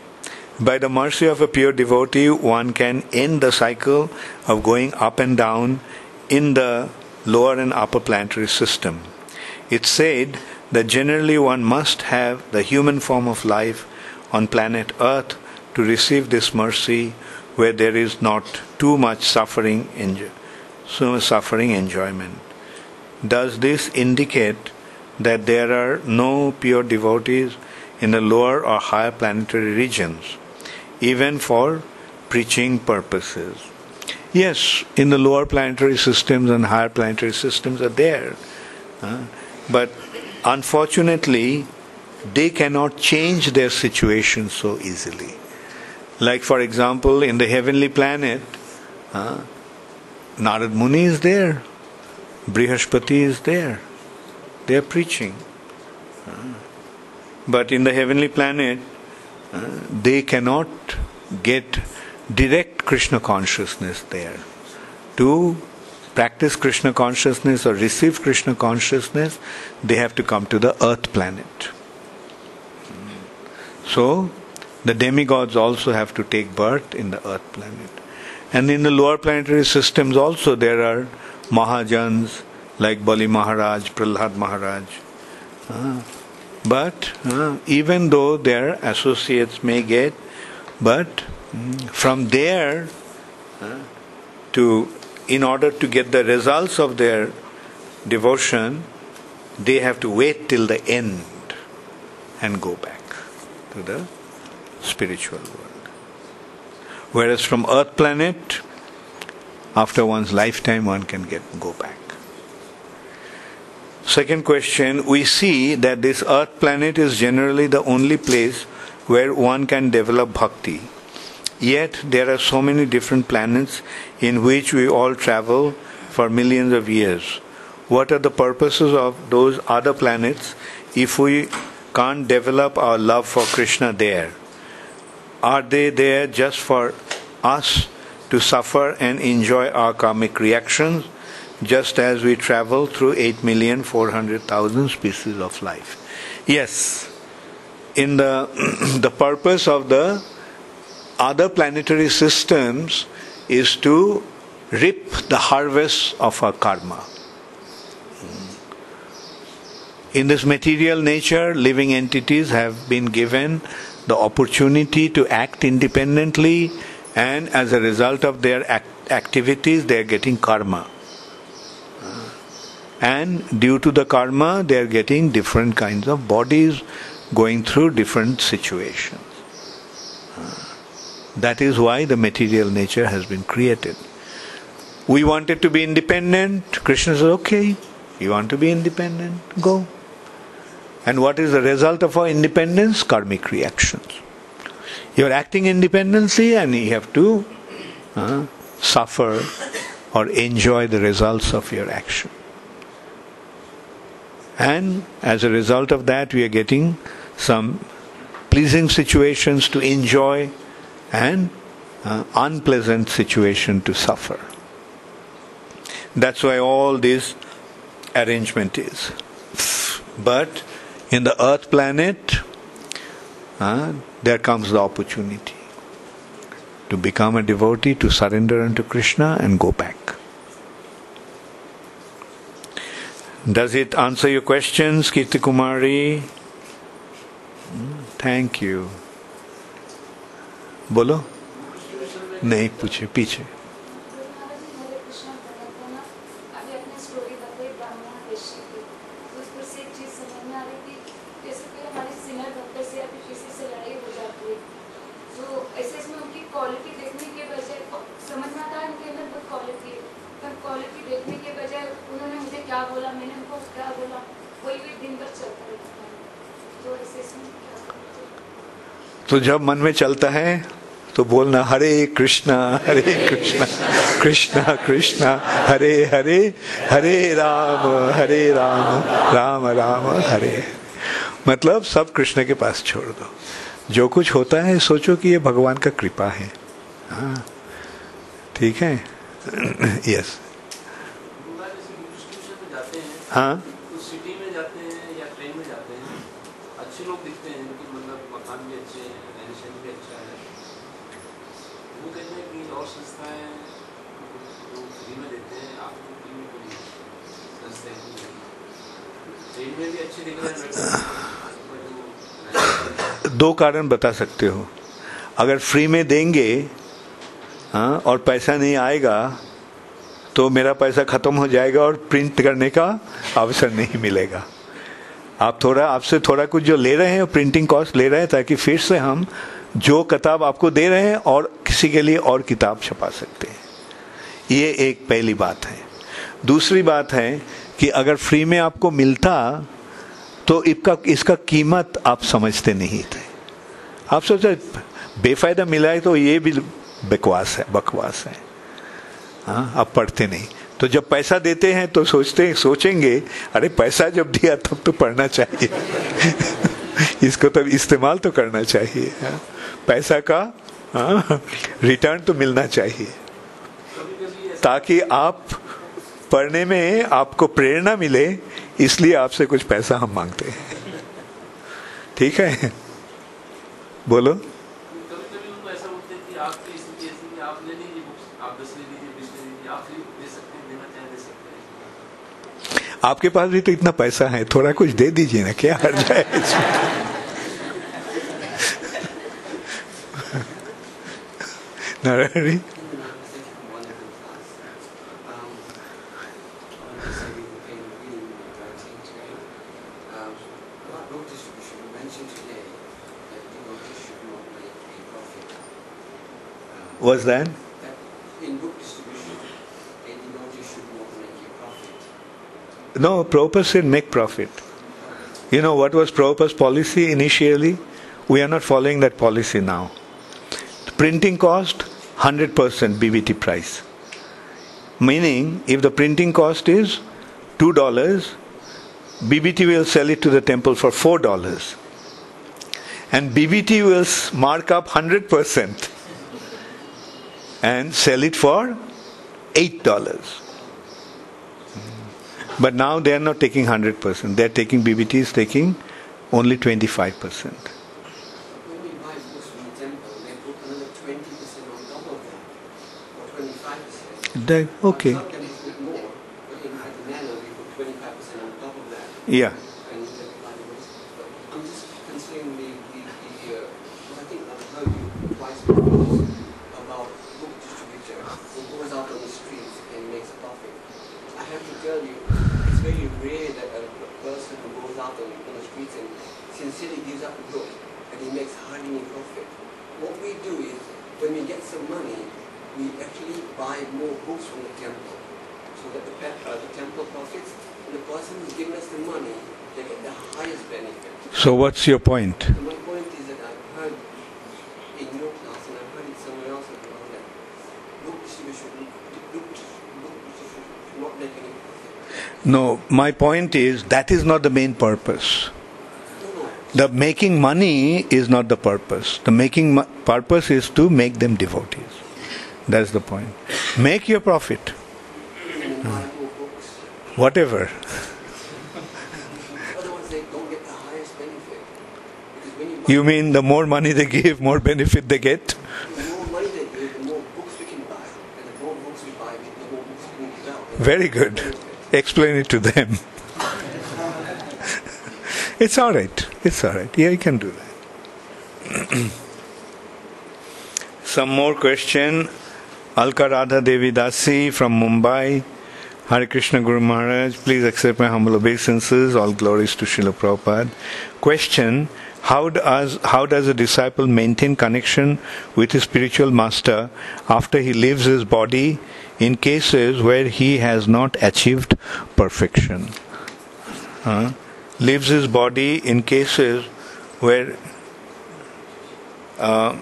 By the mercy of a pure devotee, one can end the cycle of going up and down in the lower and upper planetary system. It's said that generally one must have the human form of life on planet Earth to receive this mercy where there is not too much suffering, enjoy, so suffering enjoyment. Does this indicate that there are no pure devotees in the lower or higher planetary regions, even for preaching purposes? Yes, in the lower planetary systems and higher planetary systems are there, Uh, but unfortunately, they cannot change their situation so easily. Like, for example, in the heavenly planet, uh, Narad Muni is there, Brihaspati is there, they are preaching. Uh, but in the heavenly planet, uh, they cannot get direct Krishna consciousness there. To practice Krishna consciousness or receive Krishna consciousness, they have to come to the earth planet. So, the demigods also have to take birth in the earth planet. And in the lower planetary systems also there are Mahajans like Bali Maharaj, Prahlad Maharaj. Uh, but uh, even though their associates may get, but mm, from there uh, to, in order to get the results of their devotion, they have to wait till the end and go back to the spiritual world. Whereas from Earth planet, after one's lifetime, one can get go back. Second question We see that this Earth planet is generally the only place where one can develop bhakti. Yet there are so many different planets in which we all travel for millions of years. What are the purposes of those other planets if we can't develop our love for Krishna there? Are they there just for us to suffer and enjoy our karmic reactions, just as we travel through 8,400,000 species of life? Yes, in the, the purpose of the other planetary systems is to reap the harvest of our karma. In this material nature, living entities have been given the opportunity to act independently, and as a result of their act- activities, they are getting karma. And due to the karma, they are getting different kinds of bodies going through different situations. That is why the material nature has been created. We wanted to be independent. Krishna says, okay, you want to be independent? Go. And what is the result of our independence? Karmic reactions. You are acting independently and you have to uh, suffer or enjoy the results of your action. And as a result of that, we are getting some pleasing situations to enjoy and uh, unpleasant situation to suffer. That's why all this arrangement is. But in the earth planet, uh, there comes the opportunity to become a devotee, to surrender unto Krishna and go back. Does it answer your questions, Kirti Kumari? Thank you बोलो नहीं पूछे पीछे तो जब मन में चलता है तो बोलना हरे कृष्णा हरे कृष्णा कृष्णा कृष्णा हरे हरे हरे राम हरे राम राम राम हरे। मतलब सब कृष्ण के पास छोड़ दो। जो कुछ होता है सोचो कि ये भगवान का कृपा है। हाँ। ठीक है? यस हाँ? अच्छे लोग दिखते हैं, लेकिन मतलब मकान भी अच्छे हैं रहन सहन भी अच्छा है। वो कहते हैं कि और संस्थाएँ जो फ्री में देते हैं आपको तो फ्री में कोई संस्थाएँ ट्रेन में भी अच्छे दिख रहे हैं दो कारण बता सकते हो। अगर फ्री में देंगे हाँ और पैसा नहीं आएगा तो मेरा पैसा ख़त्म हो जाएगा और प्रिंट करने का अवसर नहीं मिलेगा। आप थोड़ा, आपसे थोड़ा कुछ जो ले रहे हैं प्रिंटिंग कॉस्ट ले रहे हैं, ताकि फिर से हम जो किताब आपको दे रहे हैं और किसी के लिए और किताब छपा सकते हैं। ये एक पहली बात है। दूसरी बात है कि अगर फ्री में आपको मिलता तो इसका इसका कीमत आप समझते नहीं थे। आप सोचे, बेफायदा मिला है तो ये भी बकवास है बकवास है। हाँ आप पढ़ते नहीं। तो जब पैसा देते हैं तो सोचते हैं सोचेंगे, अरे पैसा जब दिया तब तो पढ़ना चाहिए इसको तब इस्तेमाल तो करना चाहिए हाँ? पैसा का हाँ? रिटर्न तो मिलना चाहिए ताकि आप पढ़ने में आपको प्रेरणा मिले, इसलिए आपसे कुछ पैसा हम मांगते हैं ठीक है बोलो आपके पास भी तो इतना पैसा है, थोड़ा कुछ दे दीजिए ना, क्या हर जाए Narayani was that? No, Prabhupada said make profit. You know what was Prabhupada's policy initially? We are not following that policy now. The printing cost 100% BBT price. Meaning, if the printing cost is $2, BBT will sell it to the temple for $4. And BBT will mark up 100% and sell it for $8. But now they are not taking 100%. They are taking, BBT is taking only 25%. When we buy books from the temple, they put another 20% on top of that, or 25%. They, okay. Some can put more, but in Atenelo we put 25% on top of that. Yeah. And then we buy the books. But I'm just considering the, the, the uh, because I think I've heard you twice before about book distributor who goes out on the streets and makes a profit. I have to tell you, it's very rare that a person who goes out on, on the streets and sincerely gives up a book and he makes hardly any profit. What we do is, when we get some money, we actually buy more books from the temple so that the, pe- uh, the temple profits and the person who's giving us the money, they get the highest benefit. So, what's your point? My point is that I've heard in your class and I've heard it somewhere else as well that book distribution, book, book distribution not make any profit. No, my point is that is not the main purpose. The making money is not the purpose. The making mo- purpose is to make them devotees. That's the point. Make your profit, And buy more books. whatever. Otherwise they don't get the highest benefit. Because when you mean the more money they give, more benefit they get? the more money they give, the more books we can buy. And the more books we buy, the more books we can give out. Very good. Explain it to them. it's all right. It's all right. Yeah, you can do that. Some more question. Alka Radha Devi Dasi from Mumbai. Hare Krishna Guru Maharaj, please accept my humble obeisances. All glories to Srila Prabhupada. Question how does, how does a disciple maintain connection with his spiritual master after he leaves his body in cases where he has not achieved perfection? Leaves his body in cases where. Uh,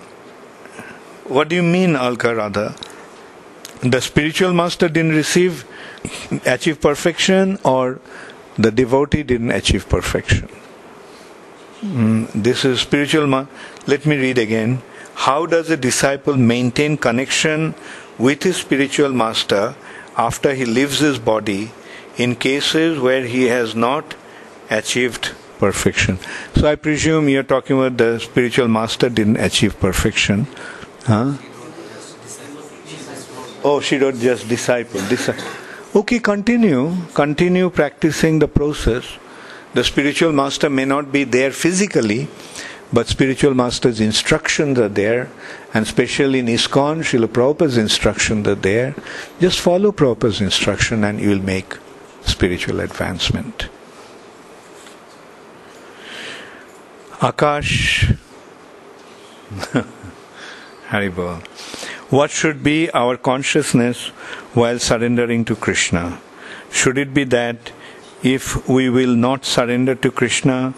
what do you mean, Alka Radha? The spiritual master didn't receive, achieve perfection, or the devotee didn't achieve perfection? Mm, this is spiritual. Ma- Let me read again. How does a disciple maintain connection with his spiritual master after he leaves his body in cases where he has not achieved perfection? So I presume you're talking about the spiritual master didn't achieve perfection. Huh? Oh, she wrote just disciple. disciple. Okay, continue. Continue practicing the process. The spiritual master may not be there physically, but spiritual master's instructions are there, and especially in ISKCON, Srila Prabhupada's instructions are there. Just follow Prabhupada's instruction and you will make spiritual advancement. Akash Haribol. What should be our consciousness while surrendering to Krishna? Should it be that if we will not surrender to Krishna,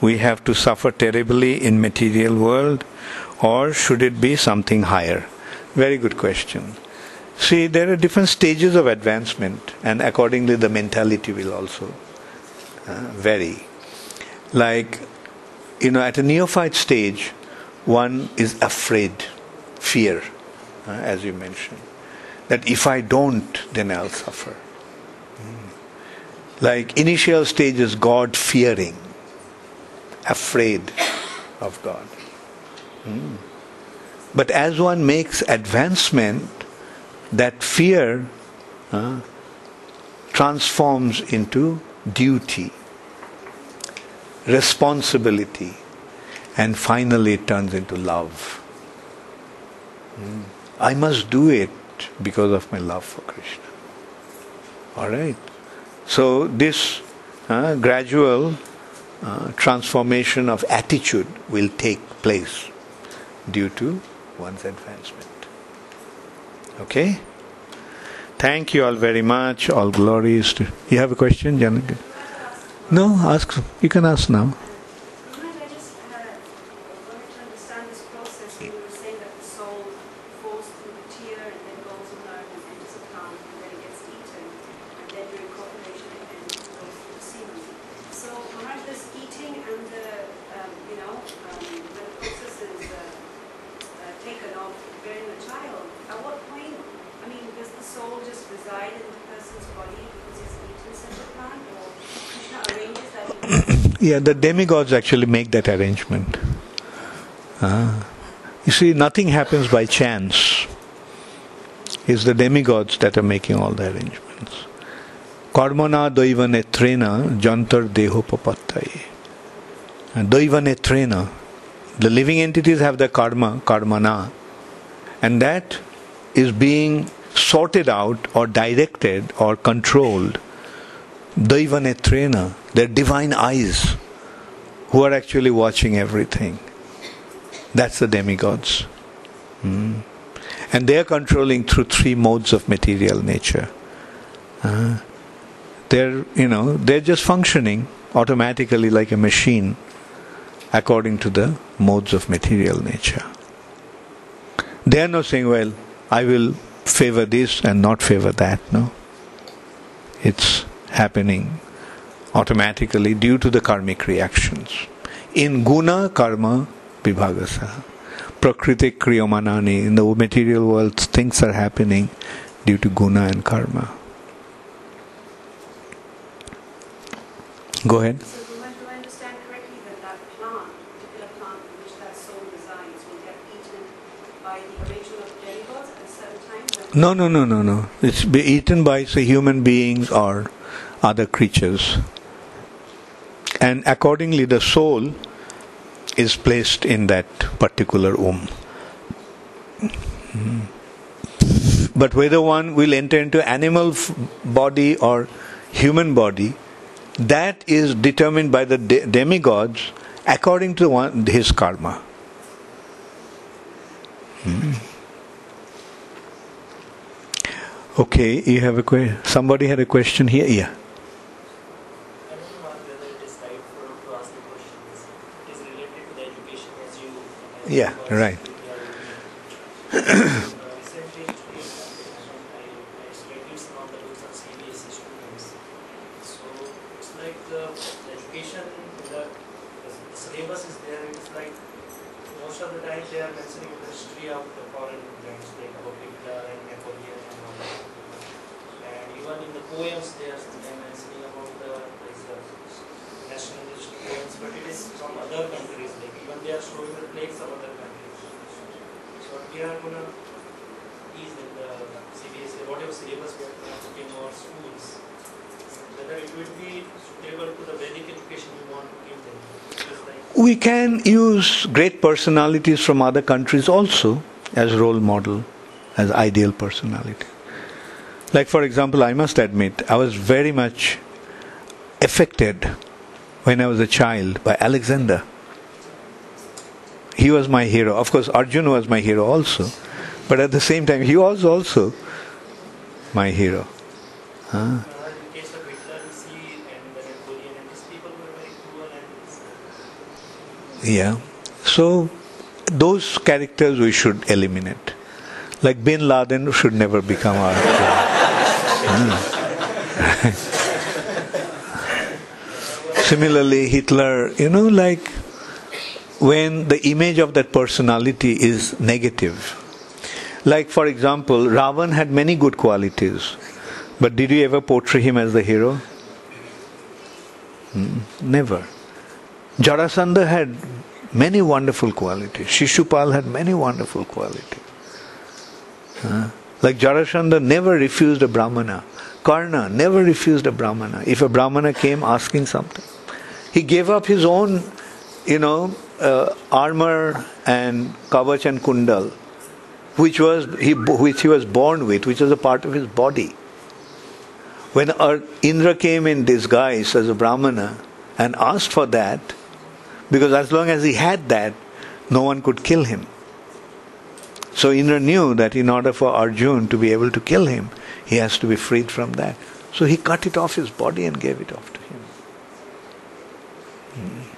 we have to suffer terribly in material world, or should it be something higher? Very good question. See, there are different stages of advancement, and accordingly, the mentality will also uh, vary. Like, you know, at a neophyte stage, one is afraid, fear, uh, as you mentioned, that if I don't, then I'll suffer. Like, initial stage is God fearing, afraid of God. Mm. But as one makes advancement, that fear uh, transforms into duty, responsibility, and finally it turns into love. Mm. I must do it because of my love for Krishna. All right. So this uh, gradual uh, transformation of attitude will take place due to one's advancement. Okay? Thank you all very much. All glories to. You have a question, Janaka? No, ask. You can ask now. Yeah, the demigods actually make that arrangement. Uh, you see, nothing happens by chance. It's the demigods that are making all the arrangements. Karmana doiva netrena jantar deho papattai. Doiva netrena. The living entities have the karma, karmana, and that is being sorted out or directed or controlled Daivanetrena, their divine eyes, who are actually watching everything. That's the demigods. Mm. And they are controlling through three modes of material nature. Uh, they're, you know, they're just functioning automatically like a machine according to the modes of material nature. They are not saying, well, I will favor this and not favor that. No. It's happening automatically due to the karmic reactions. In guna karma vibhagasa. Prakriti kriyamanani. In the material world, things are happening due to guna and karma. Go ahead. No, no, no, no, no. It's be eaten by say human beings or other creatures. And accordingly, the soul is placed in that particular womb. But whether one will enter into animal body or human body, that is determined by the de- demigods according to one, his karma. Hmm. Okay, you have a question. Somebody had a question here. Yeah. Yeah, right. can use great personalities from other countries also as role model, as ideal personality. Like for example, I must admit, I was very much affected when I was a child by Alexander. He was my hero. Of course, Arjuna was my hero also, but at the same time, he was also my hero. Huh? Yeah. So those characters we should eliminate. Like Bin Laden should never become our. Similarly, Hitler, you know, like when the image of that personality is negative. Like, for example, Ravan had many good qualities, but did you ever portray him as the hero? Hmm, never. Jarasandha had many wonderful qualities. Shishupal had many wonderful qualities. Uh, like Jarasandha never refused a Brahmana. Karna never refused a Brahmana. If a Brahmana came asking something, he gave up his own, you know, uh, armor and kavach and kundal, which was he which he was born with, which was a part of his body. When Indra came in disguise as a Brahmana and asked for that, because as long as he had that, no one could kill him. So Indra knew that in order for Arjun to be able to kill him, he has to be freed from that. So he cut it off his body and gave it off to him. Hmm.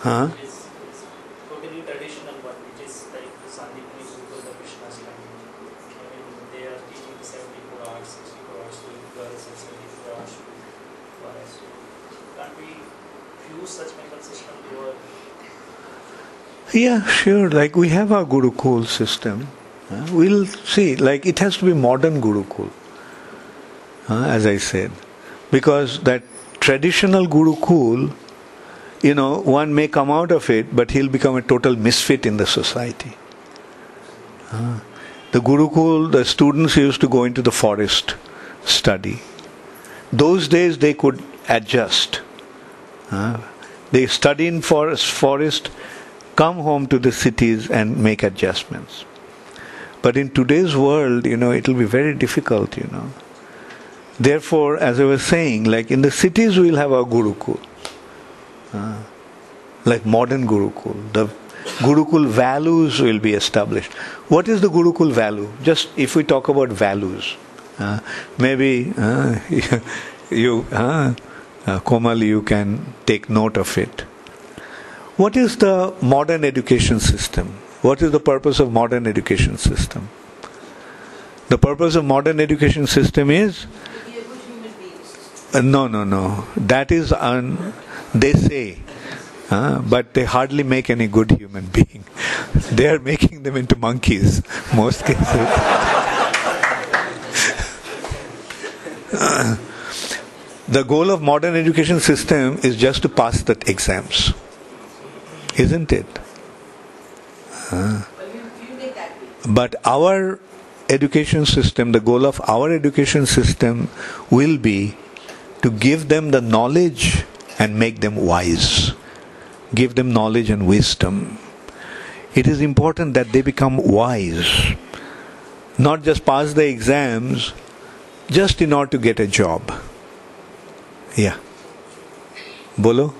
Huh? Yeah, sure. Like we have our Gurukul system. Uh, we'll see. Like it has to be modern Gurukul, uh, as I said, because that traditional Gurukul, you know, one may come out of it, but he'll become a total misfit in the society. Uh, the Gurukul, the students used to go into the forest, study. Those days they could adjust. Uh, they study in forest, forest come home to the cities and make adjustments. But in today's world, you know, it will be very difficult, you know. Therefore, as I was saying, like in the cities, we'll have our Gurukul. Uh, like modern Gurukul. The Gurukul values will be established. What is the Gurukul value? Just if we talk about values, uh, maybe uh, you, uh, uh, Komal, you can take note of it. What is the modern education system? What is the purpose of modern education system? The purpose of modern education system is uh, no, no, no. That is un, they say, uh, but they hardly make any good human being. they are making them into monkeys most cases. uh, the goal of modern education system is just to pass the exams isn't it? Uh, but our education system, the goal of our education system will be to give them the knowledge and make them wise. Give them knowledge and wisdom. It is important that they become wise, not just pass the exams just in order to get a job. Yeah. Bolo?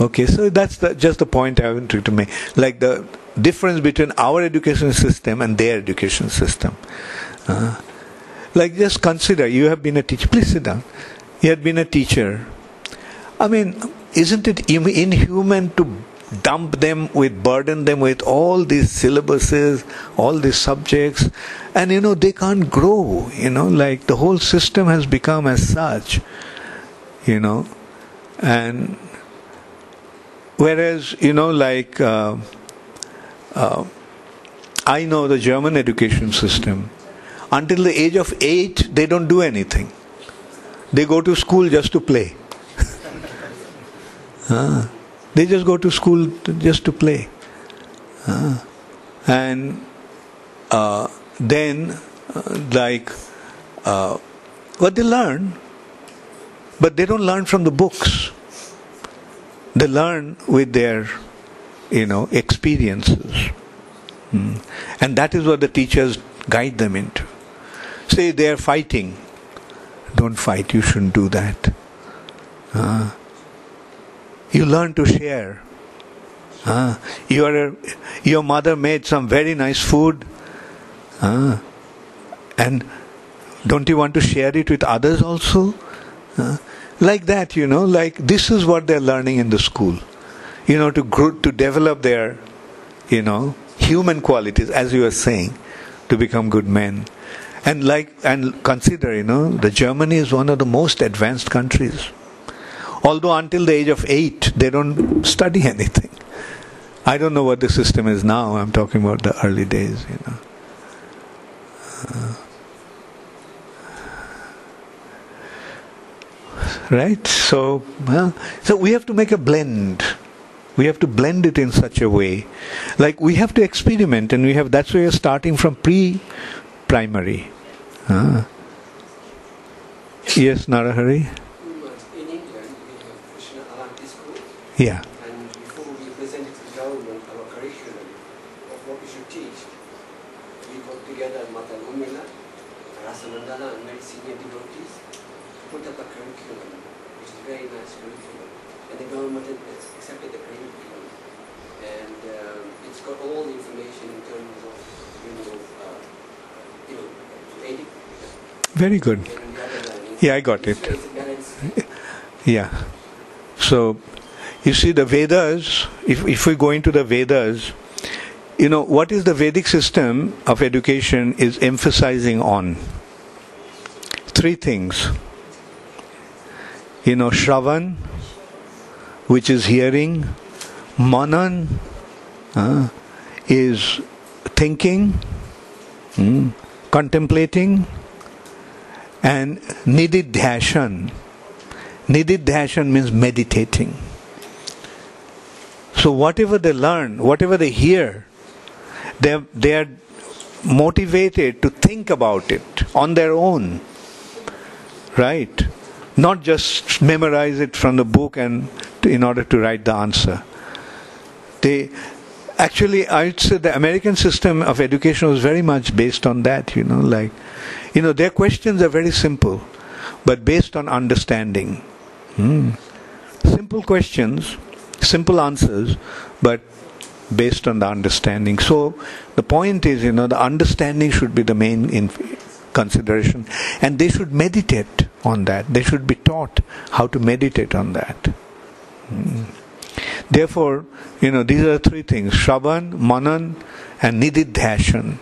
Okay, so that's the, just the point I wanted to make. Like the difference between our education system and their education system. Uh, like just consider, you have been a teacher. Please sit down. You had been a teacher. I mean, isn't it inhuman to dump them with, burden them with all these syllabuses, all these subjects, and you know, they can't grow, you know, like the whole system has become as such, you know, and Whereas, you know, like uh, uh, I know the German education system, until the age of eight, they don't do anything. They go to school just to play. they just go to school to, just to play. And uh, then, uh, like, uh, what they learn, but they don't learn from the books they learn with their, you know, experiences. Mm. And that is what the teachers guide them into. Say they are fighting. Don't fight, you shouldn't do that. Uh, you learn to share. Uh, your, your mother made some very nice food. Uh, And don't you want to share it with others also? Uh, like that, you know, like this is what they're learning in the school. You know, to grow, to develop their, you know, human qualities, as you were saying, to become good men. And like, and consider, you know, the Germany is one of the most advanced countries. Although until the age of eight, they don't study anything. I don't know what the system is now. I'm talking about the early days, you know. Uh, right? So, well, so we have to make a blend. We have to blend it in such a way, like we have to experiment, and we have. That's why we're starting from pre-primary. Uh. Yes, Narahari. In England, we have Krishna school, Yeah. and before we present it to the government our curriculum of what we should teach, we got together Mata Urmila, Rasanandana, and many senior devotees to put up a curriculum, which is a very nice curriculum. And the government has accepted the curriculum. And um, it's got all the information in terms of, you know, uh, you know, Vedic Very good. Yeah, I got it. Yeah. So, you see, the Vedas, if, if we go into the Vedas, you know, what is the Vedic system of education is emphasizing on? Three things. You know, Shravan, which is hearing, Manan uh, is thinking, hmm, contemplating, and Nididhyashan. Nididhyashan means meditating. So whatever they learn, whatever they hear, they they are motivated to think about it on their own. Right? Not just memorize it from the book and in order to write the answer. They actually I'd say the American system of education was very much based on that, you know, like you know, their questions are very simple, but based on understanding. Hmm. Simple questions, simple answers, but based on the understanding. So the point is, you know, the understanding should be the main in consideration, and they should meditate on that. They should be taught how to meditate on that. Hmm. Therefore, you know, these are three things: Shravan, Manan, and Nididhyashan.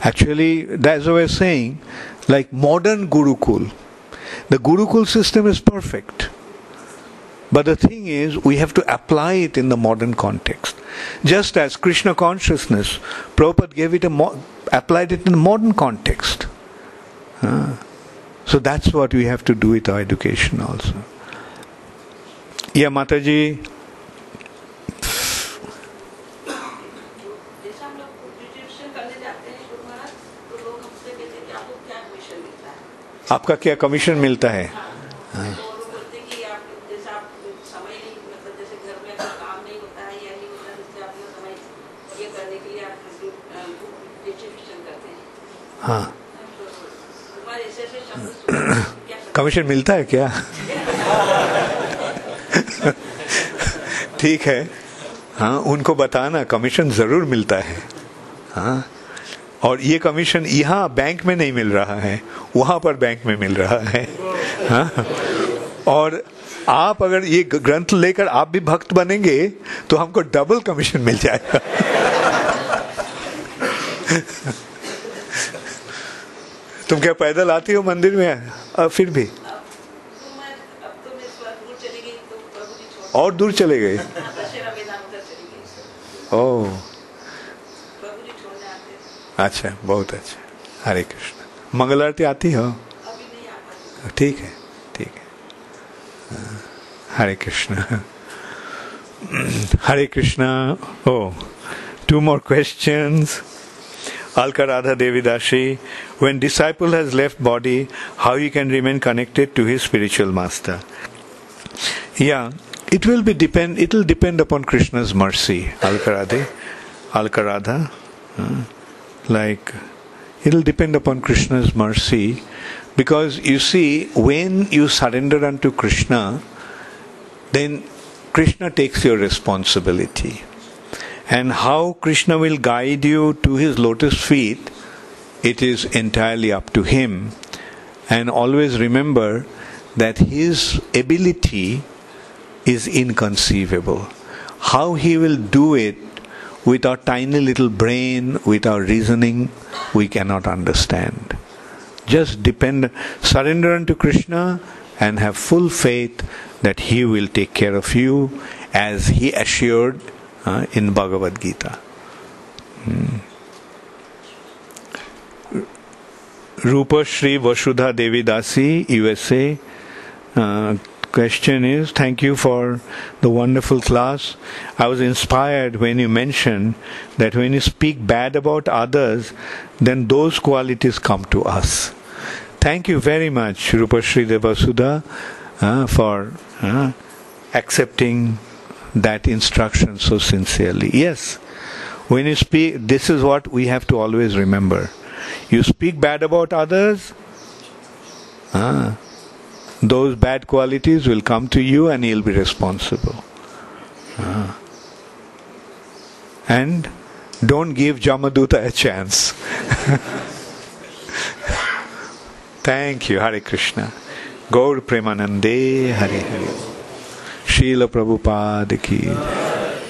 Actually, that's what I was saying. Like modern Gurukul, the Gurukul system is perfect. But the thing is, we have to apply it in the modern context. Just as Krishna consciousness, Prabhupada gave it a mo- applied it in the modern context. Ah. so that's what we have to do with our education also. Yeah, Mataji. ऐसे क्या commission मिलता है? हाँ। Commission मिलता है क्या? ठीक है। हाँ उनको बताना कमीशन ज़रूर मिलता है। हाँ। और ये कमीशन यहाँ बैंक में नहीं मिल रहा है वहाँ पर बैंक में मिल रहा है। हाँ? और आप अगर ये ग्रंथ लेकर आप भी भक्त बनेंगे तो हमको डबल कमीशन मिल जाएगा। तुम क्या पैदल आती हो मंदिर में? अब फिर भी। तो तो तो और दूर चले गए दशहरा मैदान उधर चली गई ओह प्रभु जी छोड़ने आते हैं अच्छा बहुत अच्छा। हरे कृष्ण। मंगल आरती आती हो? ठीक है ठीक है। Hare Krishna. Hare Krishna. Oh two more question Alka Radha Devi Dasi when disciple has left body how you can remain connected to his spiritual master या it will be depend it will depend upon Krishna mercy Alka Radhe Alka Radha like it will depend upon krishna's mercy because you see when you surrender unto krishna then krishna takes your responsibility And how Krishna will guide you to his lotus feet, it is entirely up to him. And always remember that his ability is inconceivable. How he will do it with our tiny little brain, with our reasoning, we cannot understand. Just depend, surrender unto Krishna and have full faith that He will take care of you as He assured uh, in Bhagavad Gita. Hmm. Rupa Shri Vasudha Devi Dasi, USA. Uh, question is thank you for the wonderful class. I was inspired when you mentioned that when you speak bad about others, then those qualities come to us. Thank you very much, Rupa Shri Devasuda, uh, for uh, accepting that instruction so sincerely. Yes, when you speak, this is what we have to always remember. You speak bad about others, uh, those bad qualities will come to you and you'll be responsible. Uh, and don't give Jamaduta a chance. Thank you, Hare Krishna. Gaur Premanande, Hare Hare. Srila Prabhupada ki.